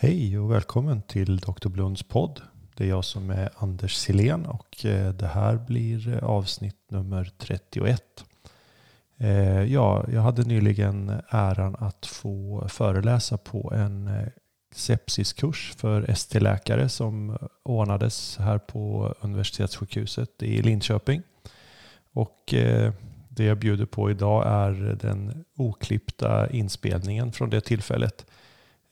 Hej och välkommen till Dr. Blunds podd. Det är jag som är Anders Silén och eh, det här blir eh, avsnitt nummer 31. Eh, ja, jag hade nyligen äran att få föreläsa på en sepsiskurs för ST-läkare som ordnades här på universitetssjukhuset i Linköping. Och det jag bjuder på idag är den oklippta inspelningen från det tillfället.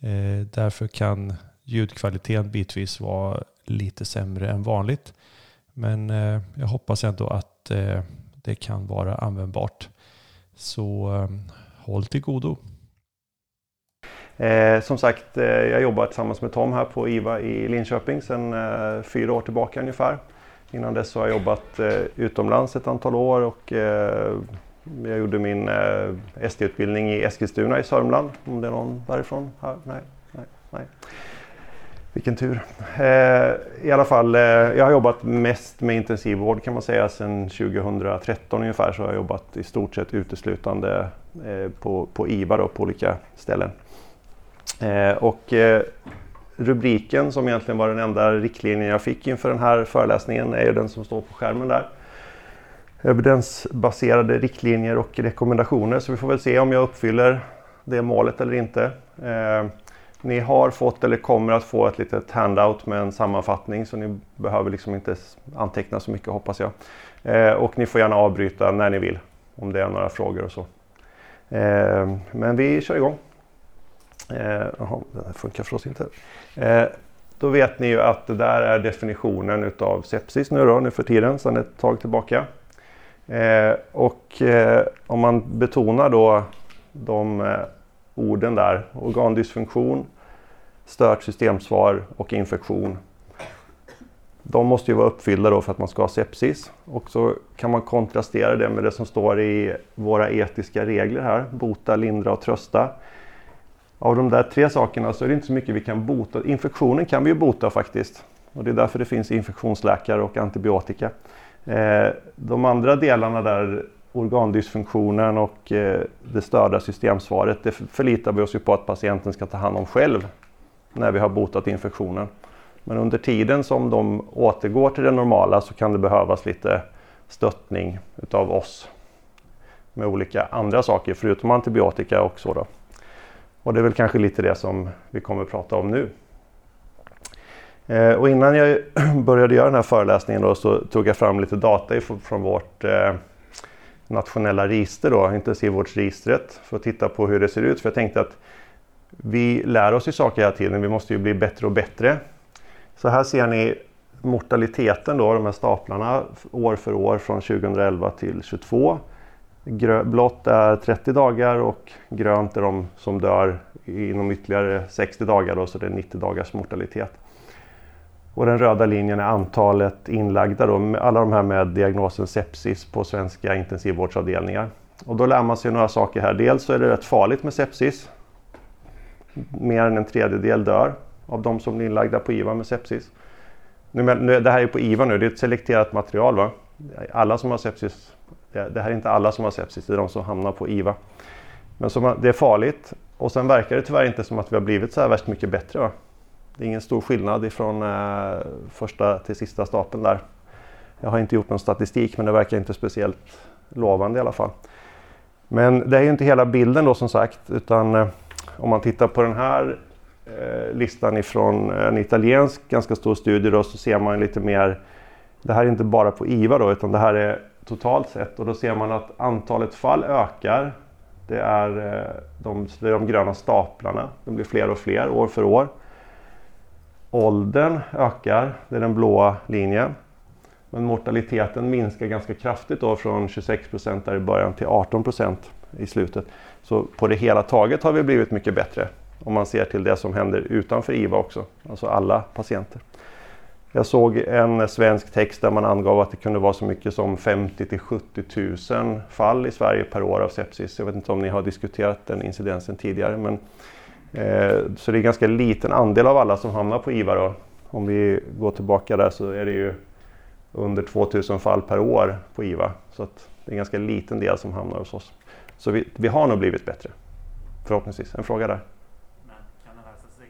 Eh, därför kan ljudkvaliteten bitvis vara lite sämre än vanligt. Men eh, jag hoppas ändå att eh, det kan vara användbart. Så eh, håll till godo. Eh, som sagt, eh, jag jobbar tillsammans med Tom här på IVA i Linköping sedan fyra år tillbaka ungefär. Innan dess har jag jobbat utomlands ett antal år och jag gjorde min eh, ST-utbildning i Eskilstuna i Sörmland. Om det är någon därifrån? Här? Nej, nej, nej. Vilken tur. Eh, I alla fall, eh, jag har jobbat mest med intensivvård kan man säga sedan 2013 ungefär. Så har jag jobbat i stort sett uteslutande eh, på, på IVA då, på olika ställen. Eh, och eh, rubriken som egentligen var den enda riktlinjen jag fick inför den här föreläsningen är ju den som står på skärmen där evidensbaserade riktlinjer och rekommendationer. Så vi får väl se om jag uppfyller det målet eller inte. Eh, ni har fått eller kommer att få ett litet handout med en sammanfattning så ni behöver liksom inte anteckna så mycket hoppas jag. Eh, och ni får gärna avbryta när ni vill om det är några frågor och så. Eh, men vi kör igång. Eh, jaha, den här funkar förstås inte. Eh, då vet ni ju att det där är definitionen utav sepsis nu då, nu för tiden, sedan ett tag tillbaka. Eh, och eh, om man betonar då de eh, orden där, organdysfunktion, stört systemsvar och infektion. De måste ju vara uppfyllda då för att man ska ha sepsis. Och så kan man kontrastera det med det som står i våra etiska regler här. Bota, lindra och trösta. Av de där tre sakerna så är det inte så mycket vi kan bota. Infektionen kan vi ju bota faktiskt. Och det är därför det finns infektionsläkare och antibiotika. Eh, de andra delarna där, organdysfunktionen och eh, det störda systemsvaret, det förlitar vi oss ju på att patienten ska ta hand om själv när vi har botat infektionen. Men under tiden som de återgår till det normala så kan det behövas lite stöttning utav oss med olika andra saker förutom antibiotika och så. Då. Och det är väl kanske lite det som vi kommer att prata om nu. Eh, och innan jag började göra den här föreläsningen då, så tog jag fram lite data från vårt eh, nationella register, då, intensivvårdsregistret, för att titta på hur det ser ut. För jag tänkte att vi lär oss ju saker hela tiden, vi måste ju bli bättre och bättre. Så här ser ni mortaliteten då, de här staplarna, år för år från 2011 till 2022. Blått är 30 dagar och grönt är de som dör inom ytterligare 60 dagar, då, så det är 90 dagars mortalitet. Och den röda linjen är antalet inlagda, då, alla de här med diagnosen sepsis på svenska intensivvårdsavdelningar. Och då lär man sig några saker här. Dels så är det rätt farligt med sepsis. Mer än en tredjedel dör av de som blir inlagda på IVA med sepsis. Nu, nu, det här är på IVA nu, det är ett selekterat material. Va? Alla som har sepsis, det, här är inte alla som har sepsis, det är de som hamnar på IVA. Men som, det är farligt och sen verkar det tyvärr inte som att vi har blivit så här värst mycket bättre. Va? Det är ingen stor skillnad ifrån eh, första till sista stapeln där. Jag har inte gjort någon statistik men det verkar inte speciellt lovande i alla fall. Men det är ju inte hela bilden då som sagt utan eh, om man tittar på den här eh, listan ifrån eh, en italiensk ganska stor studie då så ser man lite mer Det här är inte bara på IVA då utan det här är totalt sett och då ser man att antalet fall ökar. Det är eh, de, det är de gröna staplarna. De blir fler och fler år för år. Åldern ökar, det är den blåa linjen. Men mortaliteten minskar ganska kraftigt då från 26 procent där i början till 18 procent i slutet. Så på det hela taget har vi blivit mycket bättre om man ser till det som händer utanför IVA också, alltså alla patienter. Jag såg en svensk text där man angav att det kunde vara så mycket som 50 till 70 000 fall i Sverige per år av sepsis. Jag vet inte om ni har diskuterat den incidensen tidigare men Eh, så det är en ganska liten andel av alla som hamnar på IVA. Då. Om vi går tillbaka där så är det ju under 2000 fall per år på IVA. Så att det är en ganska liten del som hamnar hos oss. Så vi, vi har nog blivit bättre. Förhoppningsvis. En fråga där?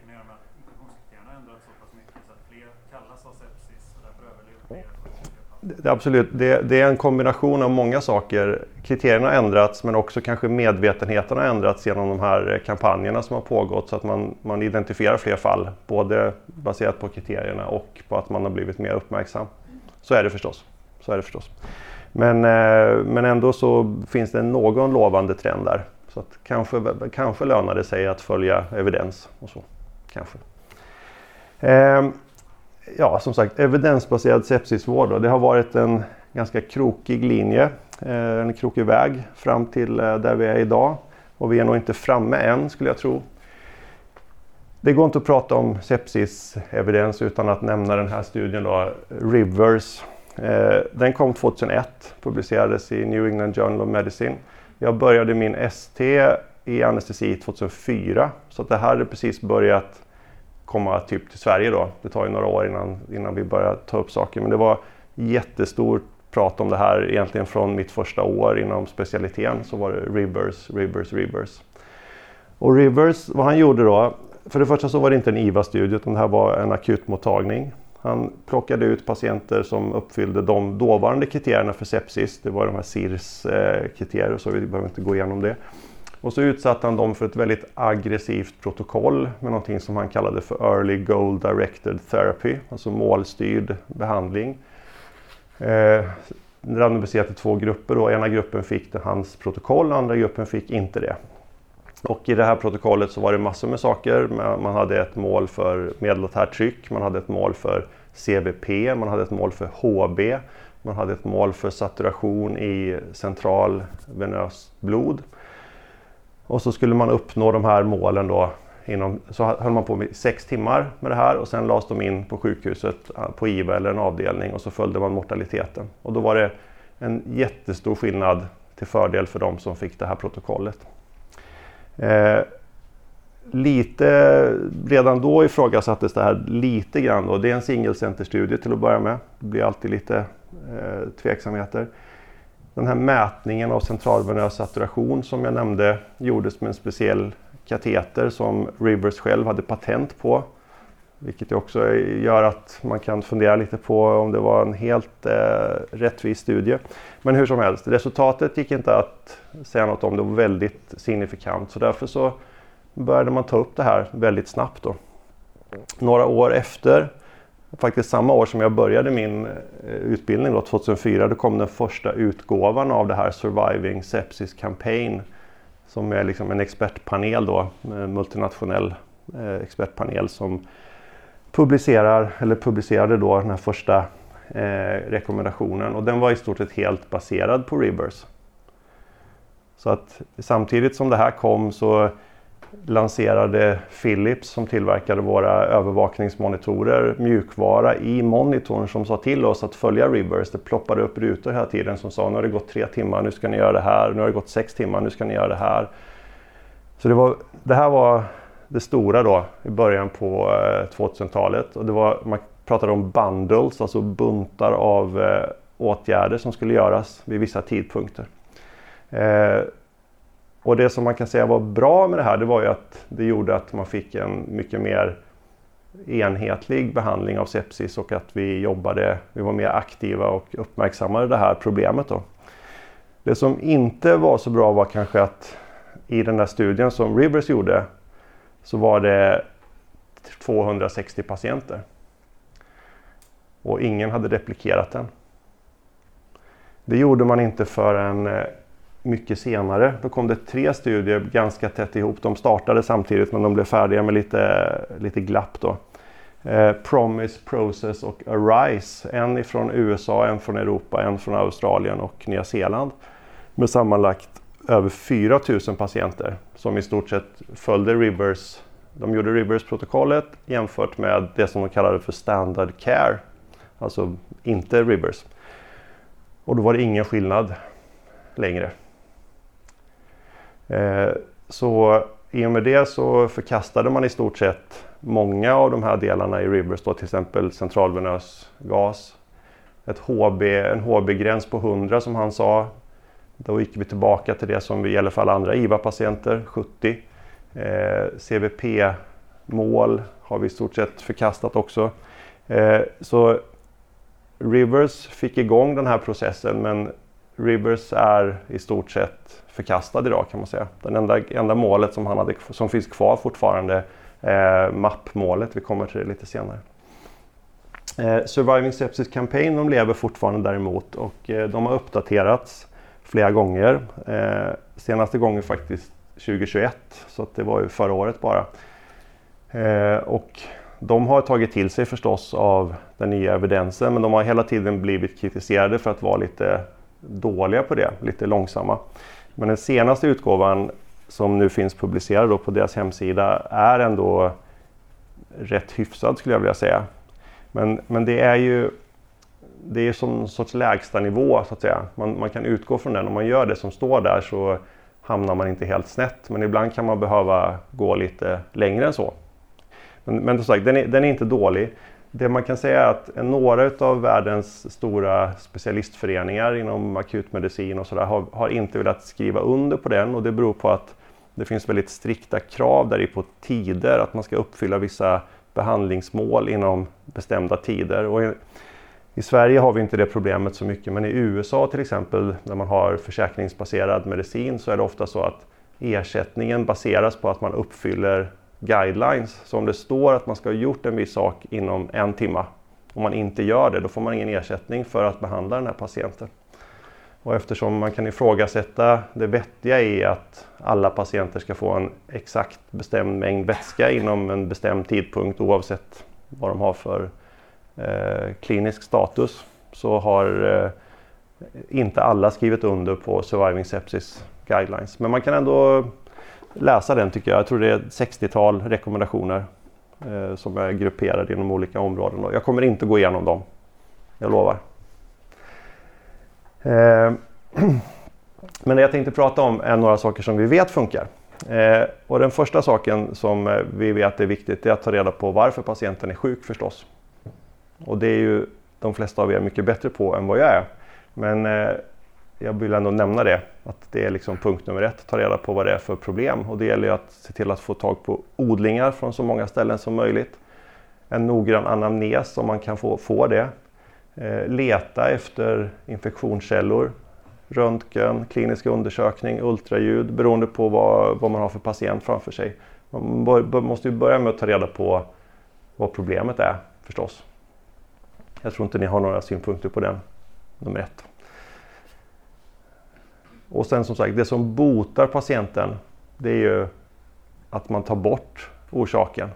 kan göra med att infektionskriterierna ändrats så pass mycket så att fler kallas av sepsis och därför överlever fler? Det, absolut, det, det, är en kombination av många saker. Kriterierna har ändrats men också kanske medvetenheten har ändrats genom de här eh, kampanjerna som har pågått så att man, man identifierar fler fall. Både baserat på kriterierna och på att man har blivit mer uppmärksam. Så är det förstås. Så är det förstås. Men, eh, men ändå så finns det någon lovande trend där. Så att kanske, kanske lönar det sig att följa evidens och så. Kanske. Eh, ja, som sagt, evidensbaserad sepsisvård. Då. Det har varit en ganska krokig linje, eh, en krokig väg fram till eh, där vi är idag. Och vi är nog inte framme än skulle jag tro. Det går inte att prata om sepsis evidens utan att nämna den här studien då, Rivers. Eh, den kom 2001, publicerades i New England Journal of Medicine. Jag började min ST i anestesi 2004 så att det här hade precis börjat komma typ till Sverige då. Det tar ju några år innan, innan vi börjar ta upp saker men det var jättestort prat om det här egentligen från mitt första år inom specialiteten så var det Rivers, Rivers, Rivers. Och Rivers, vad han gjorde då, för det första så var det inte en IVA-studie utan det här var en akutmottagning. Han plockade ut patienter som uppfyllde de dåvarande kriterierna för sepsis. Det var de här SIRS-kriterier eh, så vi behöver inte gå igenom det. Och så utsatte han dem för ett väldigt aggressivt protokoll med någonting som han kallade för Early Goal Directed Therapy, alltså målstyrd behandling. Eh, randomiserat i två grupper. Då. Ena gruppen fick hans protokoll, andra gruppen fick inte det. Och i det här protokollet så var det massor med saker. Man hade ett mål för medellatärt tryck, man hade ett mål för CVP, man hade ett mål för HB, man hade ett mål för saturation i central venöst blod. Och så skulle man uppnå de här målen då inom, så höll man på med sex timmar med det här och sen lades de in på sjukhuset eh, på IVA eller en avdelning och så följde man mortaliteten. Och då var det en jättestor skillnad till fördel för de som fick det här protokollet. Eh, lite, redan då ifrågasattes det här lite grann. Då. Det är en singelcenterstudie till att börja med. Det blir alltid lite eh, tveksamheter. Den här mätningen av centralvenös saturation som jag nämnde gjordes med en speciell kateter som Rivers själv hade patent på. Vilket också gör att man kan fundera lite på om det var en helt eh, rättvis studie. Men hur som helst, resultatet gick inte att säga något om. Det var väldigt signifikant så därför så började man ta upp det här väldigt snabbt. Då. Några år efter, faktiskt samma år som jag började min eh, utbildning, då, 2004, då kom den första utgåvan av det här Surviving Sepsis Campaign som är liksom en expertpanel då, en multinationell eh, expertpanel som publicerar, eller publicerade då den här första eh, rekommendationen och den var i stort sett helt baserad på Rivers. Så att samtidigt som det här kom så lanserade Philips som tillverkade våra övervakningsmonitorer mjukvara i monitorn som sa till oss att följa Rivers. Det ploppade upp rutor hela tiden som sa nu har det gått tre timmar, nu ska ni göra det här. Nu har det gått sex timmar, nu ska ni göra det här. Så det, var, det här var det stora då i början på eh, 2000-talet. Och det var, man pratade om bundles, alltså buntar av eh, åtgärder som skulle göras vid vissa tidpunkter. Eh, och det som man kan säga var bra med det här det var ju att det gjorde att man fick en mycket mer enhetlig behandling av sepsis och att vi jobbade, vi var mer aktiva och uppmärksammade det här problemet. Då. Det som inte var så bra var kanske att i den där studien som Rivers gjorde så var det 260 patienter. Och ingen hade replikerat den. Det gjorde man inte förrän eh, mycket senare. Då kom det tre studier ganska tätt ihop. De startade samtidigt men de blev färdiga med lite, lite glapp då. Eh, Promise, Process och Arise. En från USA, en från Europa, en från Australien och Nya Zeeland. Med sammanlagt över 4000 patienter som i stort sett följde Rivers. De gjorde Rivers-protokollet jämfört med det som de kallade för Standard Care. Alltså inte Rivers. Och då var det ingen skillnad längre. Eh, så i och med det så förkastade man i stort sett många av de här delarna i Rivers, då, till exempel centralvenös gas, ett HB, en HB-gräns på 100 som han sa. Då gick vi tillbaka till det som gäller för alla andra IVA-patienter, 70. Eh, CVP mål har vi i stort sett förkastat också. Eh, så Rivers fick igång den här processen men Rivers är i stort sett förkastad idag kan man säga. Det enda, enda målet som, han hade, som finns kvar fortfarande eh, mappmålet. Vi kommer till det lite senare. Eh, Surviving Sepsis Campaign de lever fortfarande däremot och eh, de har uppdaterats flera gånger. Eh, senaste gången faktiskt 2021 så det var ju förra året bara. Eh, och de har tagit till sig förstås av den nya evidensen men de har hela tiden blivit kritiserade för att vara lite dåliga på det, lite långsamma. Men den senaste utgåvan som nu finns publicerad på deras hemsida är ändå rätt hyfsad skulle jag vilja säga. Men, men det är ju det är som en sorts lägsta nivå så att säga. Man, man kan utgå från den. Om man gör det som står där så hamnar man inte helt snett. Men ibland kan man behöva gå lite längre än så. Men, men som sagt, den är, den är inte dålig. Det man kan säga är att några av världens stora specialistföreningar inom akutmedicin och sådär har, har inte velat skriva under på den och det beror på att det finns väldigt strikta krav där i på tider, att man ska uppfylla vissa behandlingsmål inom bestämda tider. Och i, I Sverige har vi inte det problemet så mycket men i USA till exempel när man har försäkringsbaserad medicin så är det ofta så att ersättningen baseras på att man uppfyller guidelines. Så om det står att man ska ha gjort en viss sak inom en timme, om man inte gör det, då får man ingen ersättning för att behandla den här patienten. Och eftersom man kan ifrågasätta det vettiga i att alla patienter ska få en exakt bestämd mängd vätska inom en bestämd tidpunkt oavsett vad de har för eh, klinisk status så har eh, inte alla skrivit under på Surviving Sepsis Guidelines. Men man kan ändå läsa den tycker jag. Jag tror det är ett 60-tal rekommendationer eh, som är grupperade inom olika områden. Jag kommer inte gå igenom dem. Jag lovar. Eh, men det jag tänkte prata om är några saker som vi vet funkar. Eh, och den första saken som eh, vi vet är viktigt är att ta reda på varför patienten är sjuk förstås. Och det är ju de flesta av er mycket bättre på än vad jag är. Men eh, jag vill ändå nämna det, att det är liksom punkt nummer ett, ta reda på vad det är för problem. Och det gäller ju att se till att få tag på odlingar från så många ställen som möjligt. En noggrann anamnes om man kan få, få det. Eh, leta efter infektionskällor, röntgen, klinisk undersökning, ultraljud beroende på vad, vad man har för patient framför sig. Man bör, måste ju börja med att ta reda på vad problemet är förstås. Jag tror inte ni har några synpunkter på den, nummer ett. Och sen som sagt, det som botar patienten det är ju att man tar bort orsaken.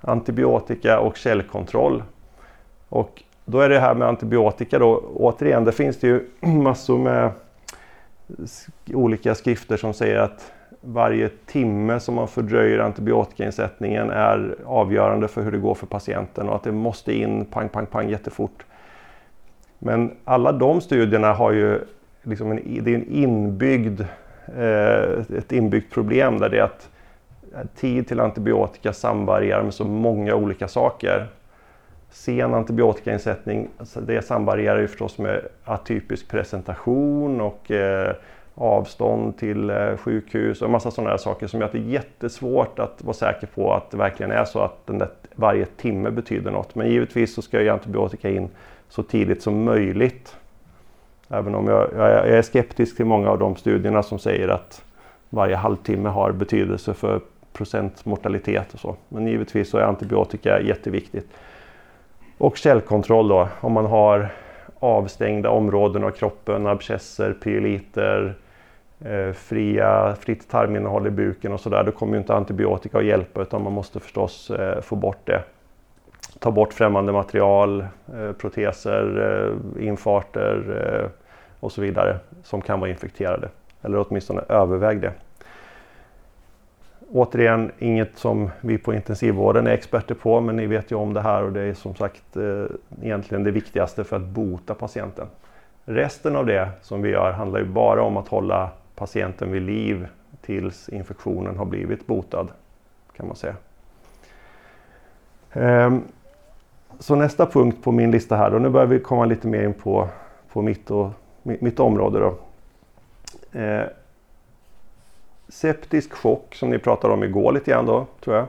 Antibiotika och källkontroll. Och då är det här med antibiotika då, återigen, det finns det ju massor med olika skrifter som säger att varje timme som man fördröjer antibiotikainsättningen är avgörande för hur det går för patienten och att det måste in pang, pang, pang jättefort. Men alla de studierna har ju liksom en, det är en inbyggd, eh, ett inbyggt problem där det är att eh, tid till antibiotika samvarierar med så många olika saker. Sen antibiotikainsättning, alltså det samvarierar ju förstås med atypisk presentation och eh, avstånd till eh, sjukhus och massa sådana här saker som gör att det är jättesvårt att vara säker på att det verkligen är så att den där, varje timme betyder något. Men givetvis så ska ju antibiotika in så tidigt som möjligt. Även om jag, jag, är skeptisk till många av de studierna som säger att varje halvtimme har betydelse för procentmortalitet och så. Men givetvis så är antibiotika jätteviktigt. Och källkontroll då, om man har avstängda områden av kroppen, abscesser, pyeliter, eh, fria, fritt tarminnehåll i buken och sådär. Då kommer ju inte antibiotika att hjälpa utan man måste förstås eh, få bort det. Ta bort främmande material, eh, proteser, eh, infarter eh, och så vidare som kan vara infekterade. Eller åtminstone överväg det. Återigen, inget som vi på intensivvården är experter på men ni vet ju om det här och det är som sagt eh, egentligen det viktigaste för att bota patienten. Resten av det som vi gör handlar ju bara om att hålla patienten vid liv tills infektionen har blivit botad kan man säga. Ehm, så nästa punkt på min lista här och nu börjar vi komma lite mer in på, på mitt, och, mitt område. Då. Eh, septisk chock som ni pratade om igår lite grann då tror jag.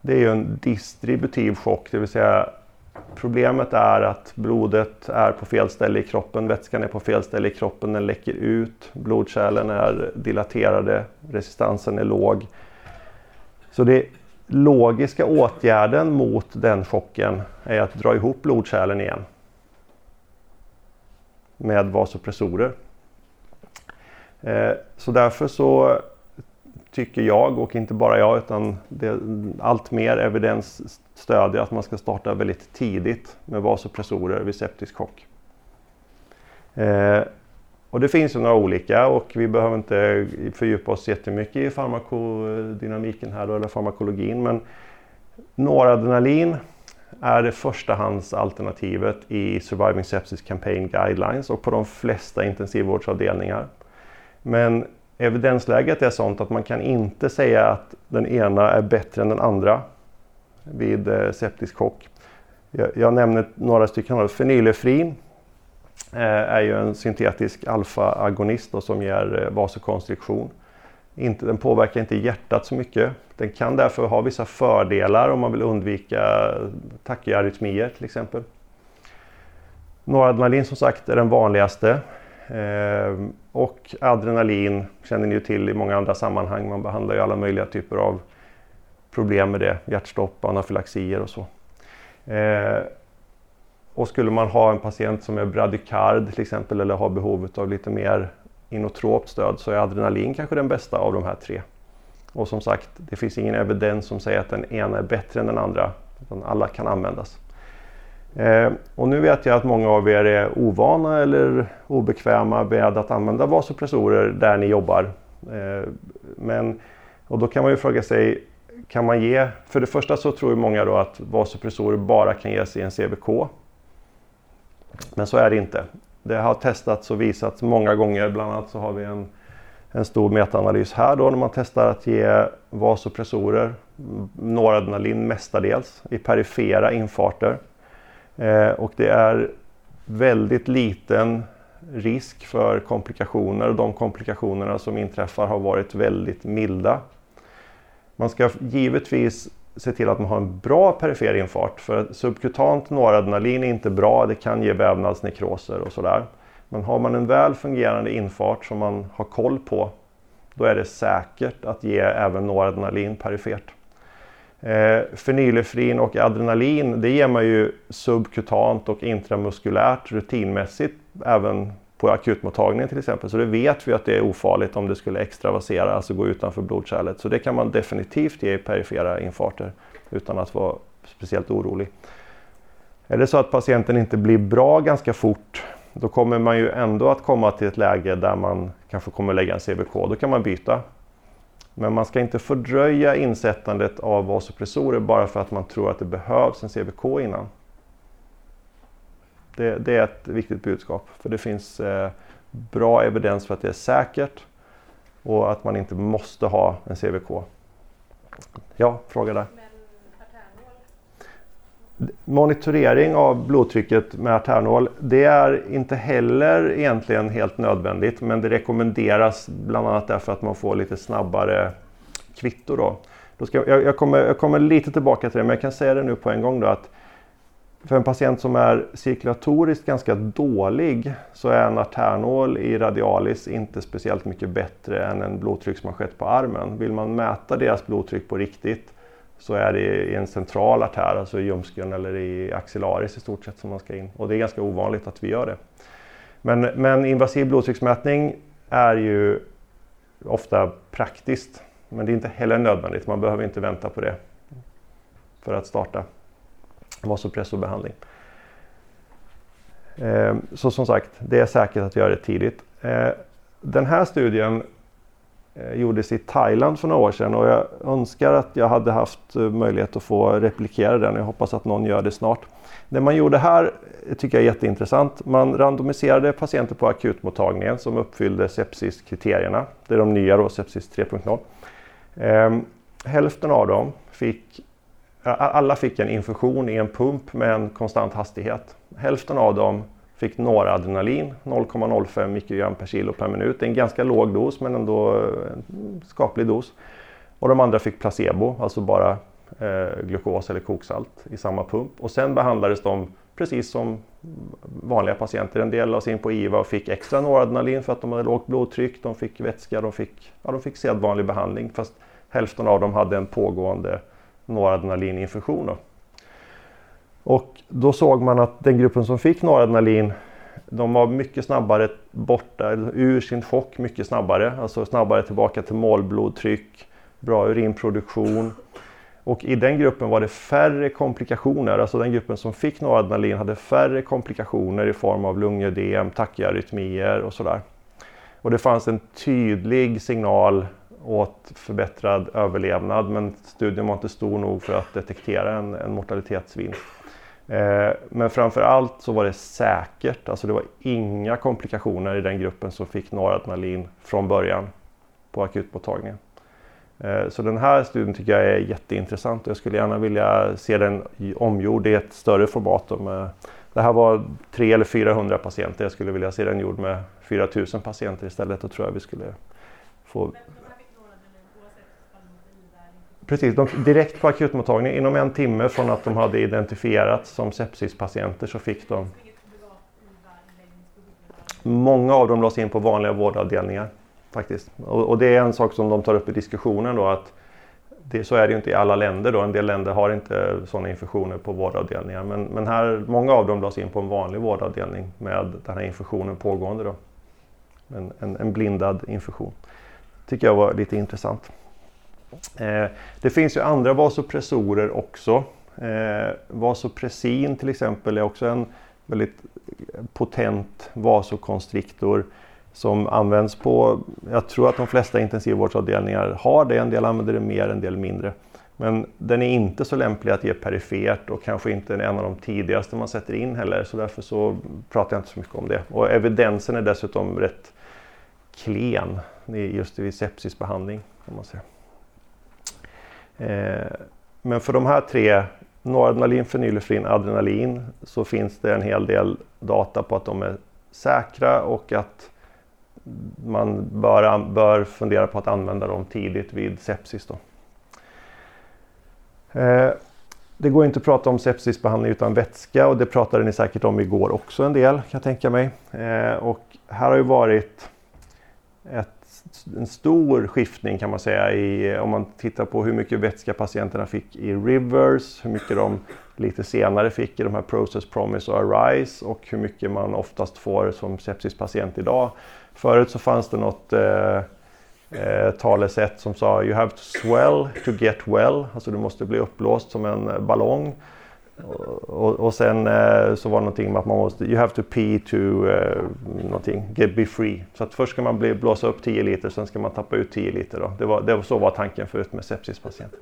det är ju en distributiv chock, det vill säga problemet är att blodet är på fel ställe i kroppen, vätskan är på fel ställe i kroppen, den läcker ut, blodkärlen är dilaterade, resistansen är låg. Så det logiska åtgärden mot den chocken är att dra ihop blodkärlen igen med vasopressorer. Eh, så därför så tycker jag, och inte bara jag, utan det, allt mer evidens stödjer att man ska starta väldigt tidigt med vasopressorer vid septisk chock. Eh, och det finns ju några olika och vi behöver inte fördjupa oss jättemycket i farmakodynamiken här då, eller farmakologin. Men noradrenalin är det förstahandsalternativet i Surviving Sepsis Campaign Guidelines och på de flesta intensivvårdsavdelningar. Men evidensläget är sånt att man kan inte säga att den ena är bättre än den andra vid eh, septisk chock. Jag, jag nämner några stycken. Fenylefrin Eh, är ju en syntetisk alfa-agonist som ger eh, vasokonstriktion. Inte, den påverkar inte hjärtat så mycket. Den kan därför ha vissa fördelar om man vill undvika tachyarrytmier till exempel. Noradrenalin som sagt är den vanligaste. Eh, och adrenalin känner ni ju till i många andra sammanhang. Man behandlar ju alla möjliga typer av problem med det. Hjärtstopp, anafylaxier och så. Och skulle man ha en patient som är bradykard till exempel eller har behovet av lite mer inotropt stöd så är adrenalin kanske den bästa av de här tre. Och som sagt, det finns ingen evidens som säger att den ena är bättre än den andra. Utan alla kan användas. Eh, och nu vet jag att många av er är ovana eller obekväma med att använda vasopressorer där ni jobbar. Eh, men, och då kan man ju fråga sig, kan man ge, för det första så tror ju många då att vasopressorer bara kan ges i en CVK. Men så är det inte. Det har testats och visats många gånger, bland annat så har vi en, en stor metaanalys här då när man testar att ge vasopressorer, noradrenalin mestadels, i perifera infarter. Eh, och det är väldigt liten risk för komplikationer och de komplikationerna som inträffar har varit väldigt milda. Man ska givetvis se till att man har en bra perifer infart för subkutant noradrenalin är inte bra, det kan ge vävnadsnekroser och sådär. Men har man en väl fungerande infart som man har koll på då är det säkert att ge även noradrenalin perifert. Eh, fenylefrin och adrenalin det ger man ju subkutant och intramuskulärt rutinmässigt även på akutmottagningen till exempel. Så det vet vi att det är ofarligt om det skulle extravasera, alltså gå utanför blodkärlet. Så det kan man definitivt ge i perifera infarter utan att vara speciellt orolig. Är det så att patienten inte blir bra ganska fort då kommer man ju ändå att komma till ett läge där man kanske kommer lägga en CVK. Då kan man byta men man ska inte fördröja insättandet av vasopressorer bara för att man tror att det behövs en CVK innan. Det, det är ett viktigt budskap för det finns eh, bra evidens för att det är säkert och att man inte måste ha en CVK. Ja, fråga där. Monitorering av blodtrycket med arternål det är inte heller egentligen helt nödvändigt men det rekommenderas bland annat därför att man får lite snabbare kvitto. Då. då ska, jag, jag, kommer, jag kommer lite tillbaka till det men jag kan säga det nu på en gång då att för en patient som är cirkulatoriskt ganska dålig så är en arternål i radialis inte speciellt mycket bättre än en blodtrycksmanschett på armen. Vill man mäta deras blodtryck på riktigt så är det i en central artär, alltså i ljumsken eller i axillaris i stort sett som man ska in. Och det är ganska ovanligt att vi gör det. Men, men invasiv blodtrycksmätning är ju ofta praktiskt. Men det är inte heller nödvändigt, man behöver inte vänta på det för att starta vasopressobehandling. Eh, så som sagt, det är säkert att göra det tidigt. Eh, den här studien eh, gjordes i Thailand för några år sedan och jag önskar att jag hade haft eh, möjlighet att få replikera den. Jag hoppas att någon gör det snart. Det man gjorde här tycker jag är jätteintressant. Man randomiserade patienter på akutmottagningen som uppfyllde sepsiskriterierna. Det är de nya då, sepsis 3.0. Ehm, hälften av dem fick alla fick en infusion i en pump med en konstant hastighet. Hälften av dem Fick noradrenalin, 0,05 mikrogram per kilo per minut. Det är en ganska låg dos men ändå en skaplig dos. Och de andra fick placebo, alltså bara eh, glukos eller koksalt i samma pump. Och sen behandlades de precis som vanliga patienter. En del lades in på IVA och fick extra noradrenalin för att de hade lågt blodtryck. De fick vätska, de fick, ja, de fick sedvanlig behandling fast hälften av dem hade en pågående noradrenalininfektion. Och då såg man att den gruppen som fick noradrenalin de var mycket snabbare borta ur sin chock, mycket snabbare. Alltså snabbare tillbaka till målblodtryck, bra urinproduktion. Och i den gruppen var det färre komplikationer, alltså den gruppen som fick noradrenalin hade färre komplikationer i form av lungödem, tachyarrytmier och sådär. Och det fanns en tydlig signal åt förbättrad överlevnad men studien var inte stor nog för att detektera en, en mortalitetsvinst. Eh, men framför allt så var det säkert, alltså det var inga komplikationer i den gruppen som fick noradrenalin från början på akutmottagningen. Eh, så den här studien tycker jag är jätteintressant och jag skulle gärna vilja se den omgjord i ett större format. Det här var 300 eller 400 patienter, jag skulle vilja se den gjord med 4000 patienter istället. Då tror jag vi skulle få Precis, de, direkt på akutmottagningen inom en timme från att de hade identifierats som sepsispatienter så fick de Många av dem lades in på vanliga vårdavdelningar faktiskt. Och, och, det är en sak som de tar upp i diskussionen då att det, så är det ju inte i alla länder då. En del länder har inte sådana infektioner på vårdavdelningar. Men, men här, många av dem lades in på en vanlig vårdavdelning med den här infektionen pågående då. En, en, en blindad infektion. tycker jag var lite intressant. Eh, det finns ju andra vasopressorer också. Eh, vasopressin till exempel är också en väldigt potent vasokonstriktor som används på, jag tror att de flesta intensivvårdsavdelningar har det, en del använder det mer, en del mindre. Men den är inte så lämplig att ge perifert och kanske inte en av de tidigaste man sätter in heller så därför så pratar jag inte så mycket om det. Och evidensen är dessutom rätt klen just vid sepsisbehandling. Kan man säga. Eh, men för de här tre, noradrenalin, fenylefrin, adrenalin, så finns det en hel del data på att de är säkra och att man bör, bör fundera på att använda dem tidigt vid sepsis. Då. Eh, det går inte att prata om sepsisbehandling utan vätska och det pratade ni säkert om igår också en del kan jag tänka mig. Eh, och här har ju varit ett en stor skiftning kan man säga i, om man tittar på hur mycket vätska patienterna fick i Rivers, hur mycket de lite senare fick i de här Process Promise och Arise och hur mycket man oftast får som sepsispatient idag. Förut så fanns det något eh, eh, talesätt som sa You have to swell to get well, alltså du måste bli uppblåst som en ballong. Och, och, sen eh, så var det någonting med att man måste, you have to pee to eh, någonting, get, be free. Så att först ska man bli, blåsa upp 10 liter, sen ska man tappa ut 10 liter. Då. Det var, det var, så var tanken förut med sepsispatienter.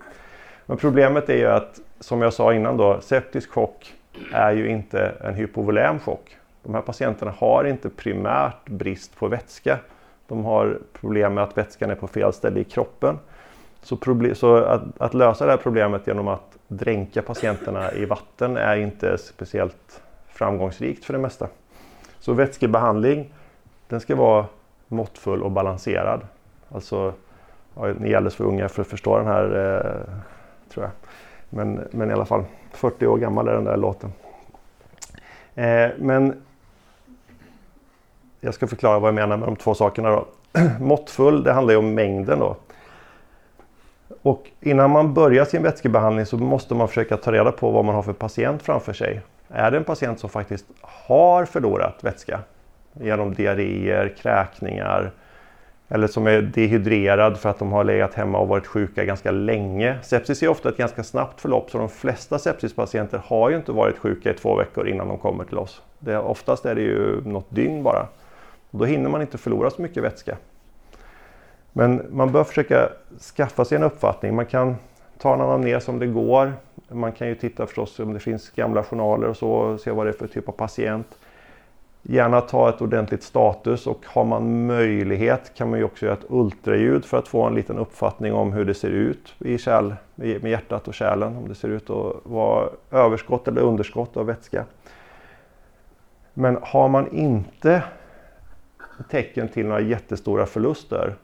Men problemet är ju att, som jag sa innan då, septisk chock är ju inte en hypovolem chock. De här patienterna har inte primärt brist på vätska. De har problem med att vätskan är på fel ställe i kroppen. Så, så att, att, lösa det här problemet genom att dränka patienterna i vatten är inte speciellt framgångsrikt för det mesta. Så vätskebehandling den ska vara måttfull och balanserad. Alltså, ja, ni är alldeles för unga för att förstå den här, eh, tror jag. Men, men i alla fall, 40 år gammal är den där låten. Eh, men jag ska förklara vad jag menar med de två sakerna. Då. Måttfull, det handlar ju om mängden då. Och innan man börjar sin vätskebehandling så måste man försöka ta reda på vad man har för patient framför sig. Är det en patient som faktiskt har förlorat vätska genom diarréer, kräkningar eller som är dehydrerad för att de har legat hemma och varit sjuka ganska länge. Sepsis är ofta ett ganska snabbt förlopp så de flesta sepsispatienter har ju inte varit sjuka i två veckor innan de kommer till oss. Det, oftast är det ju något dygn bara. Och då hinner man inte förlora så mycket vätska. Men man bör försöka skaffa sig en uppfattning. Man kan ta en anamnes om det går. Man kan ju titta förstås om det finns gamla journaler och så och se vad det är för typ av patient. Gärna ta ett ordentligt status och har man möjlighet kan man ju också göra ett ultraljud för att få en liten uppfattning om hur det ser ut i kärl, med hjärtat och kärlen. Om det ser ut att vara överskott eller underskott av vätska. Men har man inte tecken till några jättestora förluster